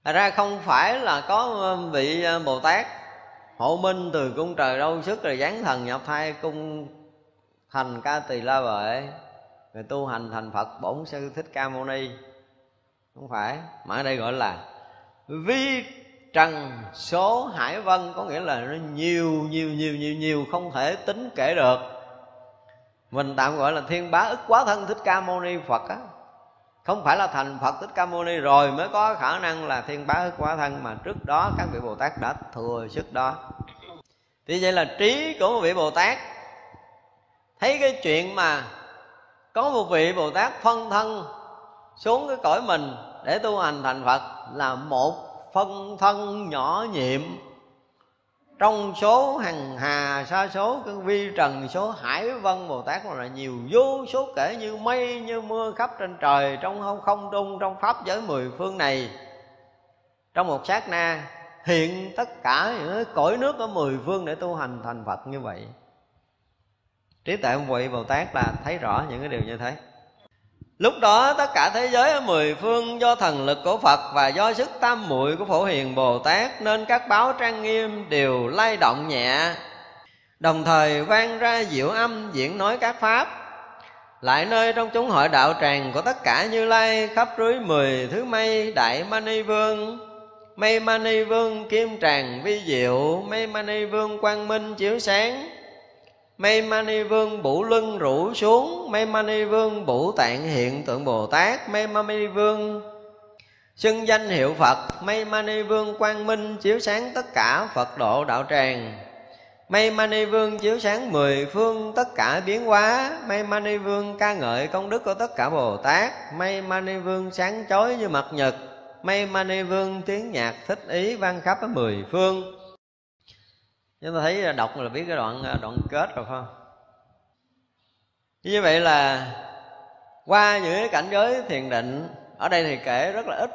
Thật ra không phải là có um, vị um, bồ tát hộ minh từ cung trời đâu, sức rồi giáng thần nhập thai cung thành ca tỳ la vệ người tu hành thành phật bổn sư thích ca mâu ni. Không phải, mà ở đây gọi là vi trần số hải vân, có nghĩa là nó nhiều nhiều nhiều nhiều nhiều, không thể tính kể được mình tạm gọi là thiên bá ức quá thân thích ca mâu ni phật á. Không phải là thành phật thích ca mâu ni rồi mới có khả năng là thiên bá ức quá thân mà trước đó các vị bồ tát đã thừa sức đó. Thì vậy là trí của một vị bồ tát, thấy cái chuyện mà có một vị bồ tát phân thân xuống cái cõi mình để tu hành thành phật là một phân thân nhỏ nhiệm trong số hằng hà sa số, cái vi trần số, hải vân, bồ tát là nhiều vô số kể như mây, như mưa khắp trên trời, trong không không trung, trong pháp giới mười phương này. Trong một sát na, hiện tất cả những cõi nước ở mười phương để tu hành thành phật như vậy. Trí tuệ ông vị bồ tát là thấy rõ những cái điều như thế. Lúc đó tất cả thế giới ở mười phương do thần lực của Phật và do sức tam muội của Phổ Hiền Bồ Tát nên các báo trang nghiêm đều lay động nhẹ. Đồng thời vang ra diệu âm diễn nói các pháp. Lại nơi trong chúng hội đạo tràng của tất cả như lai khắp rưới mười thứ mây đại mani vương. Mây mani vương kim tràng vi diệu, mây mani vương quang minh chiếu sáng mây mani vương Bủ lưng rủ xuống mây mani vương Bủ tạng hiện tượng bồ tát mây mani vương xưng danh hiệu phật mây mani vương quang minh chiếu sáng tất cả phật độ đạo tràng. Mây Mani Vương chiếu sáng mười phương tất cả biến hóa Mây Mani Vương ca ngợi công đức của tất cả Bồ Tát Mây Mani Vương sáng chói như mặt nhật Mây Mani Vương tiếng nhạc thích ý vang khắp ở mười phương. Chúng ta thấy đọc là biết cái đoạn ờ, đoạn kết rồi, phải không? Như vậy là qua những cái cảnh giới thiền định, Ở đây thì kể rất là ít.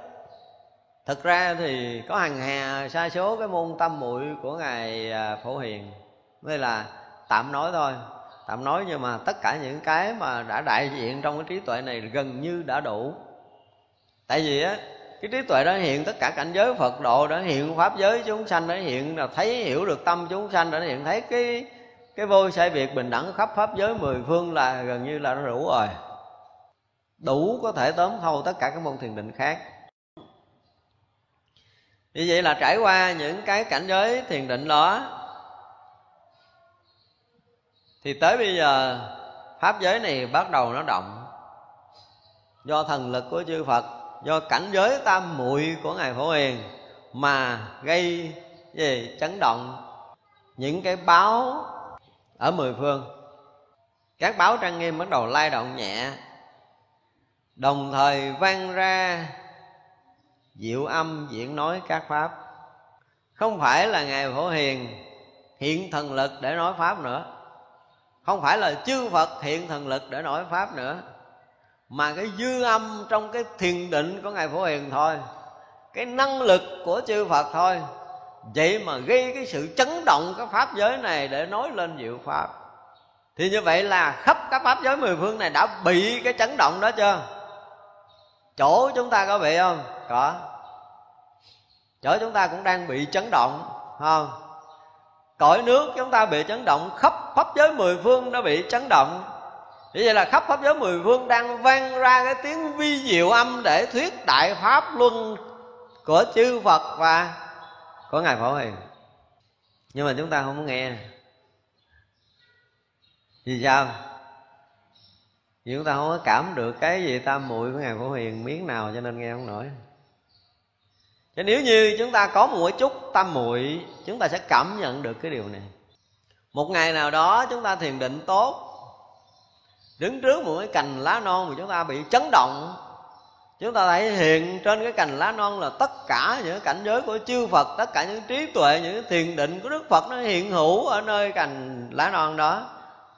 Thực ra thì có hàng hà sa số cái môn tâm muội của Ngài ờ, Phổ Hiền. Đây là tạm nói thôi, tạm nói nhưng mà tất cả những cái mà đã đại diện trong cái trí tuệ này gần như đã đủ. Tại vì á cái trí tuệ đó hiện, tất cả cảnh giới phật độ đã hiện, pháp giới chúng sanh đã hiện, là thấy, hiểu được tâm chúng sanh đã hiện, thấy cái cái vô sai biệt bình đẳng khắp pháp giới mười phương là gần như là nó đủ rồi. Đủ có thể tóm thâu tất cả các môn thiền định khác. Như vậy là trải qua những cái cảnh giới thiền định đó, thì tới bây giờ pháp giới này bắt đầu nó động do thần lực của chư phật do cảnh giới tam muội của ngài phổ hiền mà gây, gì, chấn động những cái báo ở mười phương. Các báo trang nghiêm bắt đầu lay động nhẹ, đồng thời vang ra diệu âm diễn nói các pháp. Không phải là ngài phổ hiền hiện thần lực để nói pháp nữa. Không phải là chư phật hiện thần lực để nói pháp nữa mà cái dư âm trong cái thiền định của ngài phổ hiền thôi, cái năng lực của chư phật thôi, vậy mà gây cái sự chấn động cái pháp giới này để nói lên diệu pháp. Thì như vậy là khắp các pháp giới mười phương này đã bị cái chấn động đó chưa? Chỗ chúng ta có bị không? Có. Chỗ chúng ta cũng đang bị chấn động không? Cõi nước chúng ta bị chấn động, khắp pháp giới mười phương nó bị chấn động như vậy là khắp pháp giới mười phương đang vang ra cái tiếng vi diệu âm để thuyết đại pháp luân của chư Phật và của ngài Phổ Hiền. Nhưng mà chúng ta không nghe. Vì sao? Vì chúng ta không có cảm được cái gì tam muội của ngài Phổ Hiền miếng nào cho nên nghe không nổi. Chứ nếu như chúng ta có một chút tâm muội, Chúng ta sẽ cảm nhận được cái điều này. Một ngày nào đó chúng ta thiền định tốt Đứng trước một cái cành lá non mà chúng ta bị chấn động. Chúng ta thấy hiện trên cái cành lá non là tất cả những cảnh giới của chư Phật Tất cả những trí tuệ, những thiền định của Đức Phật Nó hiện hữu ở nơi cành lá non đó.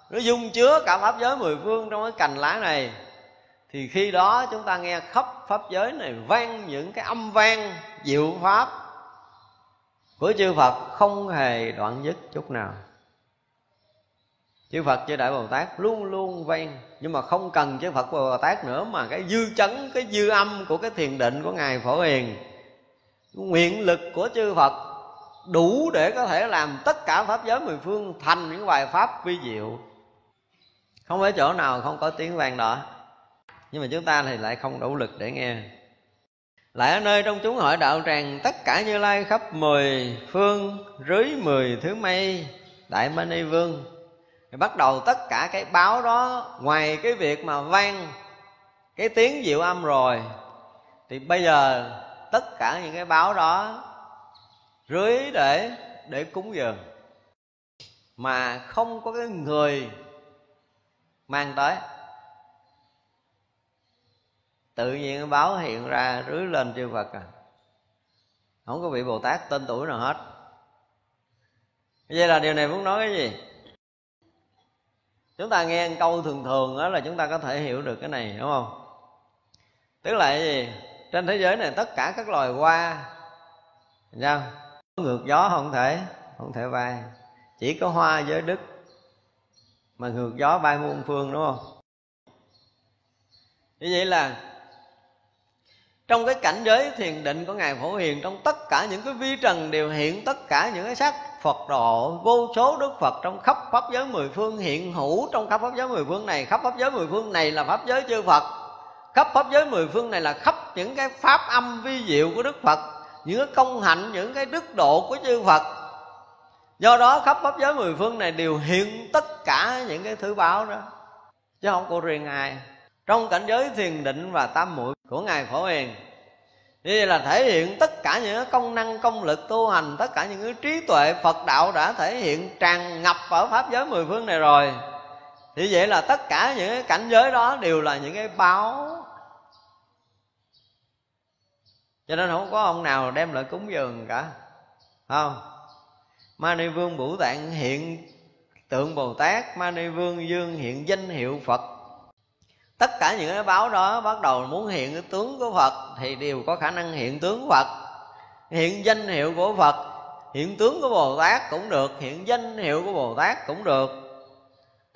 Nó dung chứa cả Pháp giới mười phương trong cái cành lá này. Thì khi đó chúng ta nghe khắp pháp giới này vang những cái âm vang diệu pháp của chư Phật không hề đoạn dứt chút nào chư Phật chư Đại Bồ Tát luôn luôn vang. Nhưng mà không cần chư Phật Bồ Tát nữa, mà cái dư chấn, cái dư âm của cái thiền định của ngài Phổ Hiền, nguyện lực của chư Phật đủ để có thể làm tất cả pháp giới mười phương thành những bài pháp vi diệu. Không phải chỗ nào không có tiếng vang đó. Nhưng mà chúng ta thì lại không đủ lực để nghe. Lại ở nơi trong chúng hội đạo tràng, tất cả như lai khắp mười phương, rưới mười thứ mây, đại mani vương thì bắt đầu tất cả cái báo đó, ngoài cái việc mà vang cái tiếng diệu âm rồi, thì bây giờ tất cả những cái báo đó rưới để để cúng dường. Mà không có cái người mang tới. Tự nhiên báo hiện ra rưới lên chư Phật à. Không có vị Bồ Tát tên tuổi nào hết. Vậy là điều này muốn nói cái gì? Chúng ta nghe câu thường thường đó là chúng ta có thể hiểu được cái này đúng không? Tức là cái gì? Trên thế giới này tất cả các loài hoa sao? Ngược gió không thể không thể bay. Chỉ có hoa với đức mà ngược gió bay muôn phương, đúng không? Như vậy là trong cái cảnh giới thiền định của ngài phổ hiền, trong tất cả những cái vi trần đều hiện tất cả những cái sắc phật độ vô số đức phật trong khắp pháp giới mười phương hiện hữu. Trong khắp pháp giới mười phương này, khắp pháp giới mười phương này là pháp giới chư phật. Khắp pháp giới mười phương này là khắp những cái pháp âm vi diệu của đức phật, những cái công hạnh, những cái đức độ của chư phật. Do đó, khắp pháp giới mười phương này đều hiện tất cả những cái thứ báo đó, chứ không có riêng ai. Trong cảnh giới thiền định và tam muội của ngài phổ hiền như là thể hiện tất cả những công năng, công lực tu hành, tất cả những trí tuệ phật đạo đã thể hiện tràn ngập ở pháp giới mười phương này rồi. Thì vậy là tất cả những cái cảnh giới đó đều là những cái báo. Cho nên không có ông nào đem lại cúng dường cả không? Mani Vương Bửu Tạng hiện tượng Bồ Tát Mani Vương Dương hiện danh hiệu Phật tất cả những cái báo đó bắt đầu muốn hiện cái tướng của phật thì đều có khả năng hiện tướng phật. Hiện danh hiệu của phật, hiện tướng của bồ tát cũng được, hiện danh hiệu của bồ tát cũng được.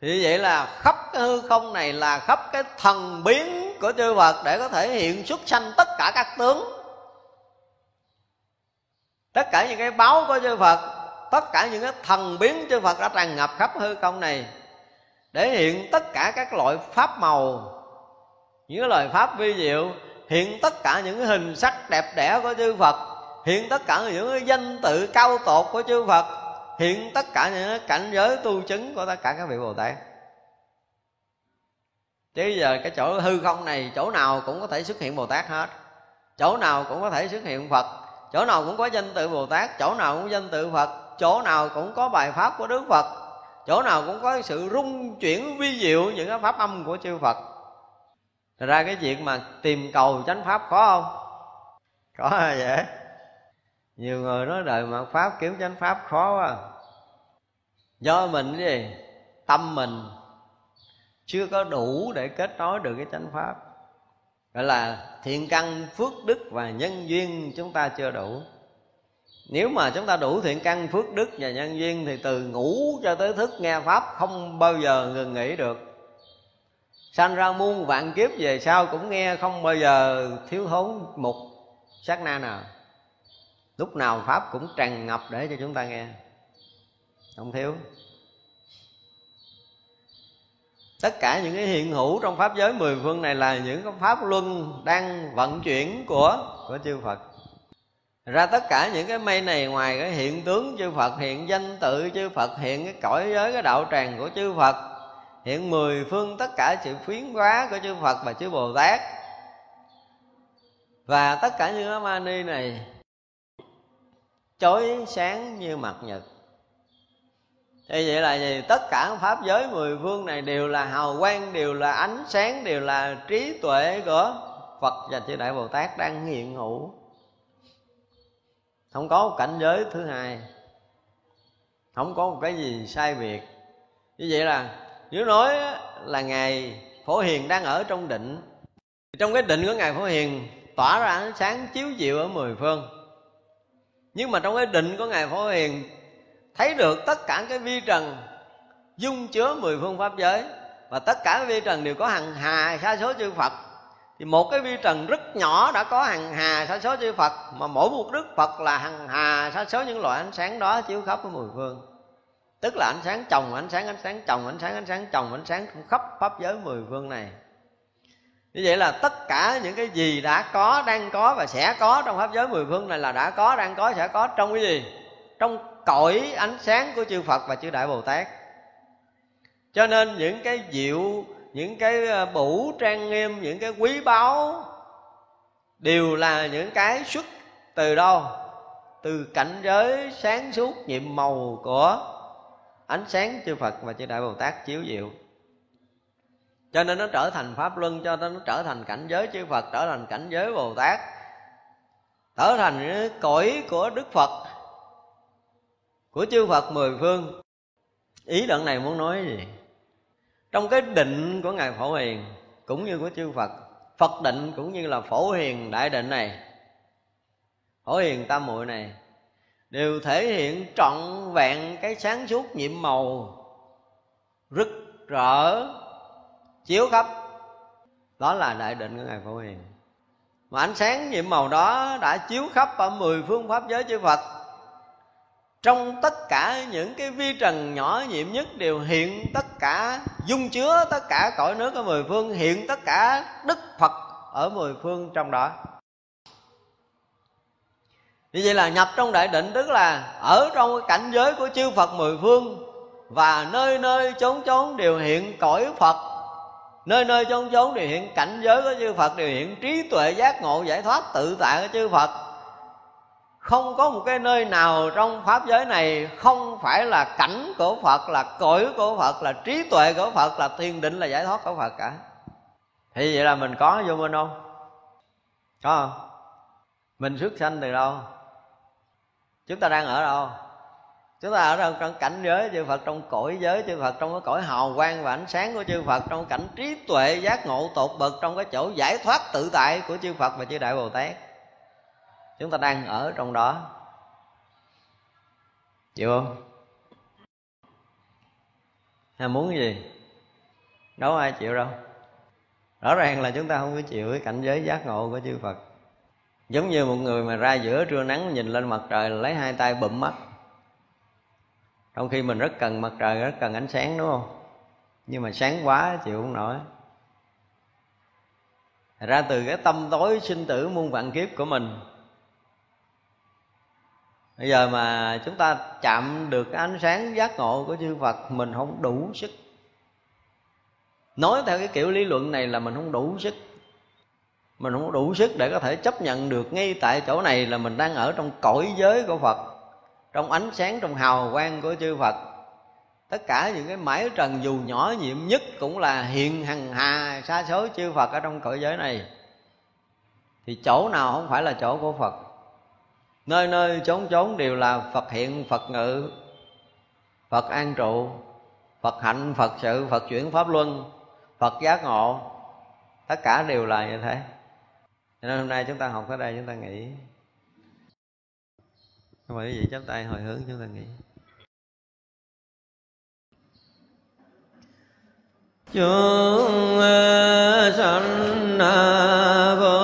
Thì vậy là khắp cái hư không này là khắp cái thần biến của chư phật để có thể hiện xuất sanh tất cả các tướng. Tất cả những cái báo của chư phật, tất cả những cái thần biến chư phật đã tràn ngập khắp hư không này để hiện tất cả các loại pháp màu những lời pháp vi diệu, hiện tất cả những hình sắc đẹp đẽ của chư phật, hiện tất cả những danh tự cao tột của chư phật, hiện tất cả những cảnh giới tu chứng của tất cả các vị bồ tát. Chứ giờ cái chỗ hư không này, chỗ nào cũng có thể xuất hiện bồ tát hết. Chỗ nào cũng có thể xuất hiện phật, chỗ nào cũng có danh tự bồ tát, chỗ nào cũng danh tự phật, chỗ nào cũng có bài pháp của đức phật, chỗ nào cũng có sự rung chuyển vi diệu những cái pháp âm của chư phật. Thật ra cái chuyện mà tìm cầu chánh pháp khó không? Có vậy? Nhiều người nói đời mà pháp kiếm chánh pháp khó quá. Do mình cái gì? Tâm mình chưa có đủ để kết nối được cái chánh pháp. Gọi là thiện căn, phước đức và nhân duyên chúng ta chưa đủ. Nếu mà chúng ta đủ thiện căn, phước đức và nhân duyên Thì từ ngủ cho tới thức nghe Pháp không bao giờ ngừng nghỉ được sanh ra muôn vạn kiếp về sau cũng nghe không bao giờ thiếu thốn một sát na nào. Lúc nào pháp cũng tràn ngập để cho chúng ta nghe. Không thiếu. Tất cả những cái hiện hữu trong pháp giới mười phương này là những cái pháp luân đang vận chuyển của của chư Phật. Ra tất cả những cái mây này ngoài cái hiện tướng chư Phật, hiện danh tự chư Phật, hiện cái cõi giới, cái đạo tràng của chư Phật hiện mười phương tất cả sự phiến hóa của chư Phật và chư Bồ Tát. Và tất cả những Ma Ni này chói sáng như mặt nhật. Thì vậy là gì? Tất cả pháp giới mười phương này đều là hào quang, đều là ánh sáng, đều là trí tuệ của phật và chư đại bồ tát đang hiện hữu. Không có một cảnh giới thứ hai. Không có một cái gì sai biệt. Như vậy là nếu nói là ngài phổ hiền đang ở trong định, trong cái định của ngài phổ hiền tỏa ra ánh sáng chiếu diệu ở mười phương. Nhưng mà trong cái định của ngài phổ hiền, thấy được tất cả cái vi trần dung chứa mười phương pháp giới, và tất cả cái vi trần đều có hàng hà sa số chư phật, thì một cái vi trần rất nhỏ đã có hàng hà sa số chư phật, mà mỗi một đức phật là hàng hà sa số những loại ánh sáng đó chiếu khắp cái mười phương tức là ánh sáng chồng, ánh sáng ánh sáng chồng, ánh sáng ánh sáng chồng, ánh sáng khắp pháp giới mười phương này. Như vậy là tất cả những cái gì đã có, đang có và sẽ có trong pháp giới mười phương này là đã có, đang có, sẽ có trong cái gì? Trong cõi ánh sáng của chư phật và chư đại bồ tát. Cho nên những cái diệu, những cái ờ, bủ trang nghiêm, những cái quý báu đều là những cái xuất từ đâu? Từ cảnh giới sáng suốt nhiệm màu của ánh sáng chư Phật và chư Đại Bồ Tát chiếu diệu cho nên nó trở thành pháp luân, cho nên nó trở thành cảnh giới chư Phật, trở thành cảnh giới Bồ Tát, trở thành cõi của Đức Phật, của chư Phật mười phương. Ý đoạn này muốn nói gì? Trong cái định của ngài phổ hiền cũng như của chư Phật Phật định cũng như là phổ hiền đại định này, phổ hiền tam muội này đều thể hiện trọn vẹn cái sáng suốt nhiệm màu, rực rỡ, chiếu khắp. Đó là đại định của ngài phổ hiền. Mà ánh sáng nhiệm màu đó đã chiếu khắp ở mười phương pháp giới chư Phật. Trong tất cả những cái vi trần nhỏ nhiệm nhất đều hiện tất cả, dung chứa tất cả cõi nước ở mười phương, hiện tất cả đức phật ở mười phương trong đó như vậy là nhập trong đại định tức là ở trong cái cảnh giới của chư phật mười phương và nơi nơi chốn chốn đều hiện cõi phật. Nơi nơi chốn chốn đều hiện cảnh giới của chư phật, đều hiện trí tuệ giác ngộ giải thoát tự tại của chư phật. Không có một cái nơi nào trong pháp giới này không phải là cảnh của phật, là cõi của phật, là trí tuệ của phật, là thiền định, là giải thoát của phật cả. Thì vậy là mình có vô minh không? Có không? Mình xuất sanh từ đâu? Chúng ta đang ở đâu? Chúng ta ở đâu? Trong cảnh giới chư Phật, trong cõi giới chư Phật, trong cái cõi hào quang và ánh sáng của chư Phật, trong cảnh trí tuệ giác ngộ tột bậc, trong cái chỗ giải thoát tự tại của chư Phật và chư Đại Bồ Tát. Chúng ta đang ở trong đó. Chịu không? Hay muốn cái gì? Đâu ai chịu đâu. Rõ ràng là chúng ta không có chịu cái cảnh giới giác ngộ của chư phật giống như một người mà ra giữa trưa nắng nhìn lên mặt trời lấy hai tay bụm mắt. Trong khi mình rất cần mặt trời, rất cần ánh sáng, đúng không? Nhưng mà sáng quá chịu không nổi. Ra từ cái tâm tối sinh tử muôn vạn kiếp của mình, bây giờ mà chúng ta chạm được cái ánh sáng giác ngộ của chư phật, mình không đủ sức. Nói theo cái kiểu lý luận này là mình không đủ sức mình không đủ sức để có thể chấp nhận được ngay tại chỗ này là mình đang ở trong cõi giới của phật, trong ánh sáng, trong hào quang của chư phật. Tất cả những cái mãi trần dù nhỏ nhiệm nhất cũng là hiện hằng hà, xa số chư phật ở trong cõi giới này. Thì chỗ nào không phải là chỗ của phật. Nơi nơi chốn chốn đều là phật hiện, phật ngự, phật an trụ, phật hạnh, phật sự, phật chuyển pháp luân, phật giác ngộ. Tất cả đều là như thế cho nên hôm nay chúng ta học tới đây, chúng ta nghỉ không phải cái gì, chắp tay hồi hướng chúng ta nghỉ. chúng ờ, sanh ờ, vô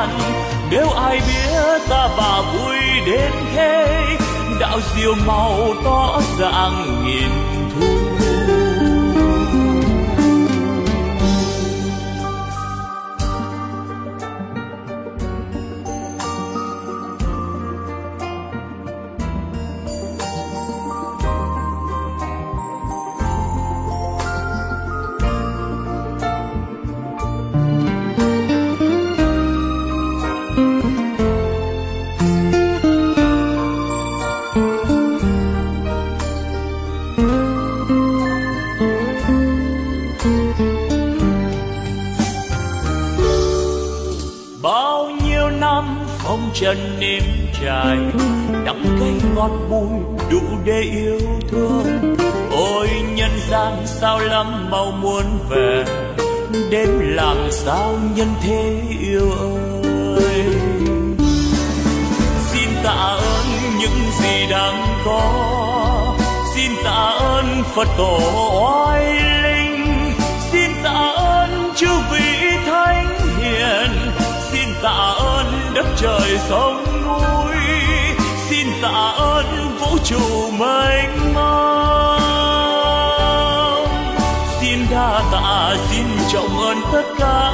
gian. Nếu ai biết ta bà vui đến thế, đạo diệu màu tỏ dạng nghìn sao nhân thế yêu ơi. Xin tạ ơn những gì đang có. Xin tạ ơn phật tổ oai linh. Xin tạ ơn chư vị thánh hiền. Xin tạ ơn đất trời sông núi. Xin tạ ơn vũ trụ mênh mông. Xin đa tạ xin trọng ơn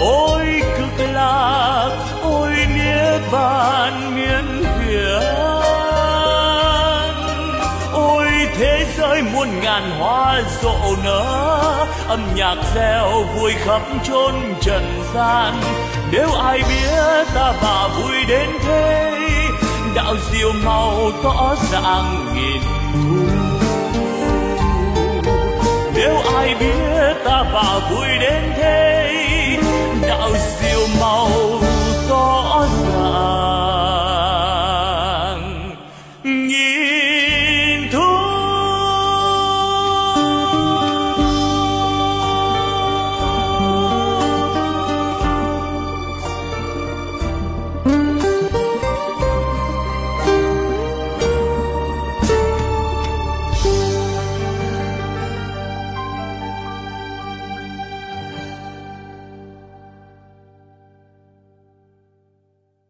ôi cực lạc ôi niết bàn miên việt ôi, thế giới muôn ngàn hoa rộ nở, âm nhạc reo vui khắp chốn trần gian. Nếu ai biết ta bà vui đến thế, đạo diệu màu tỏ dạng nghìn thu. Nếu ai biết ta bà vui đến thế 有笑貌。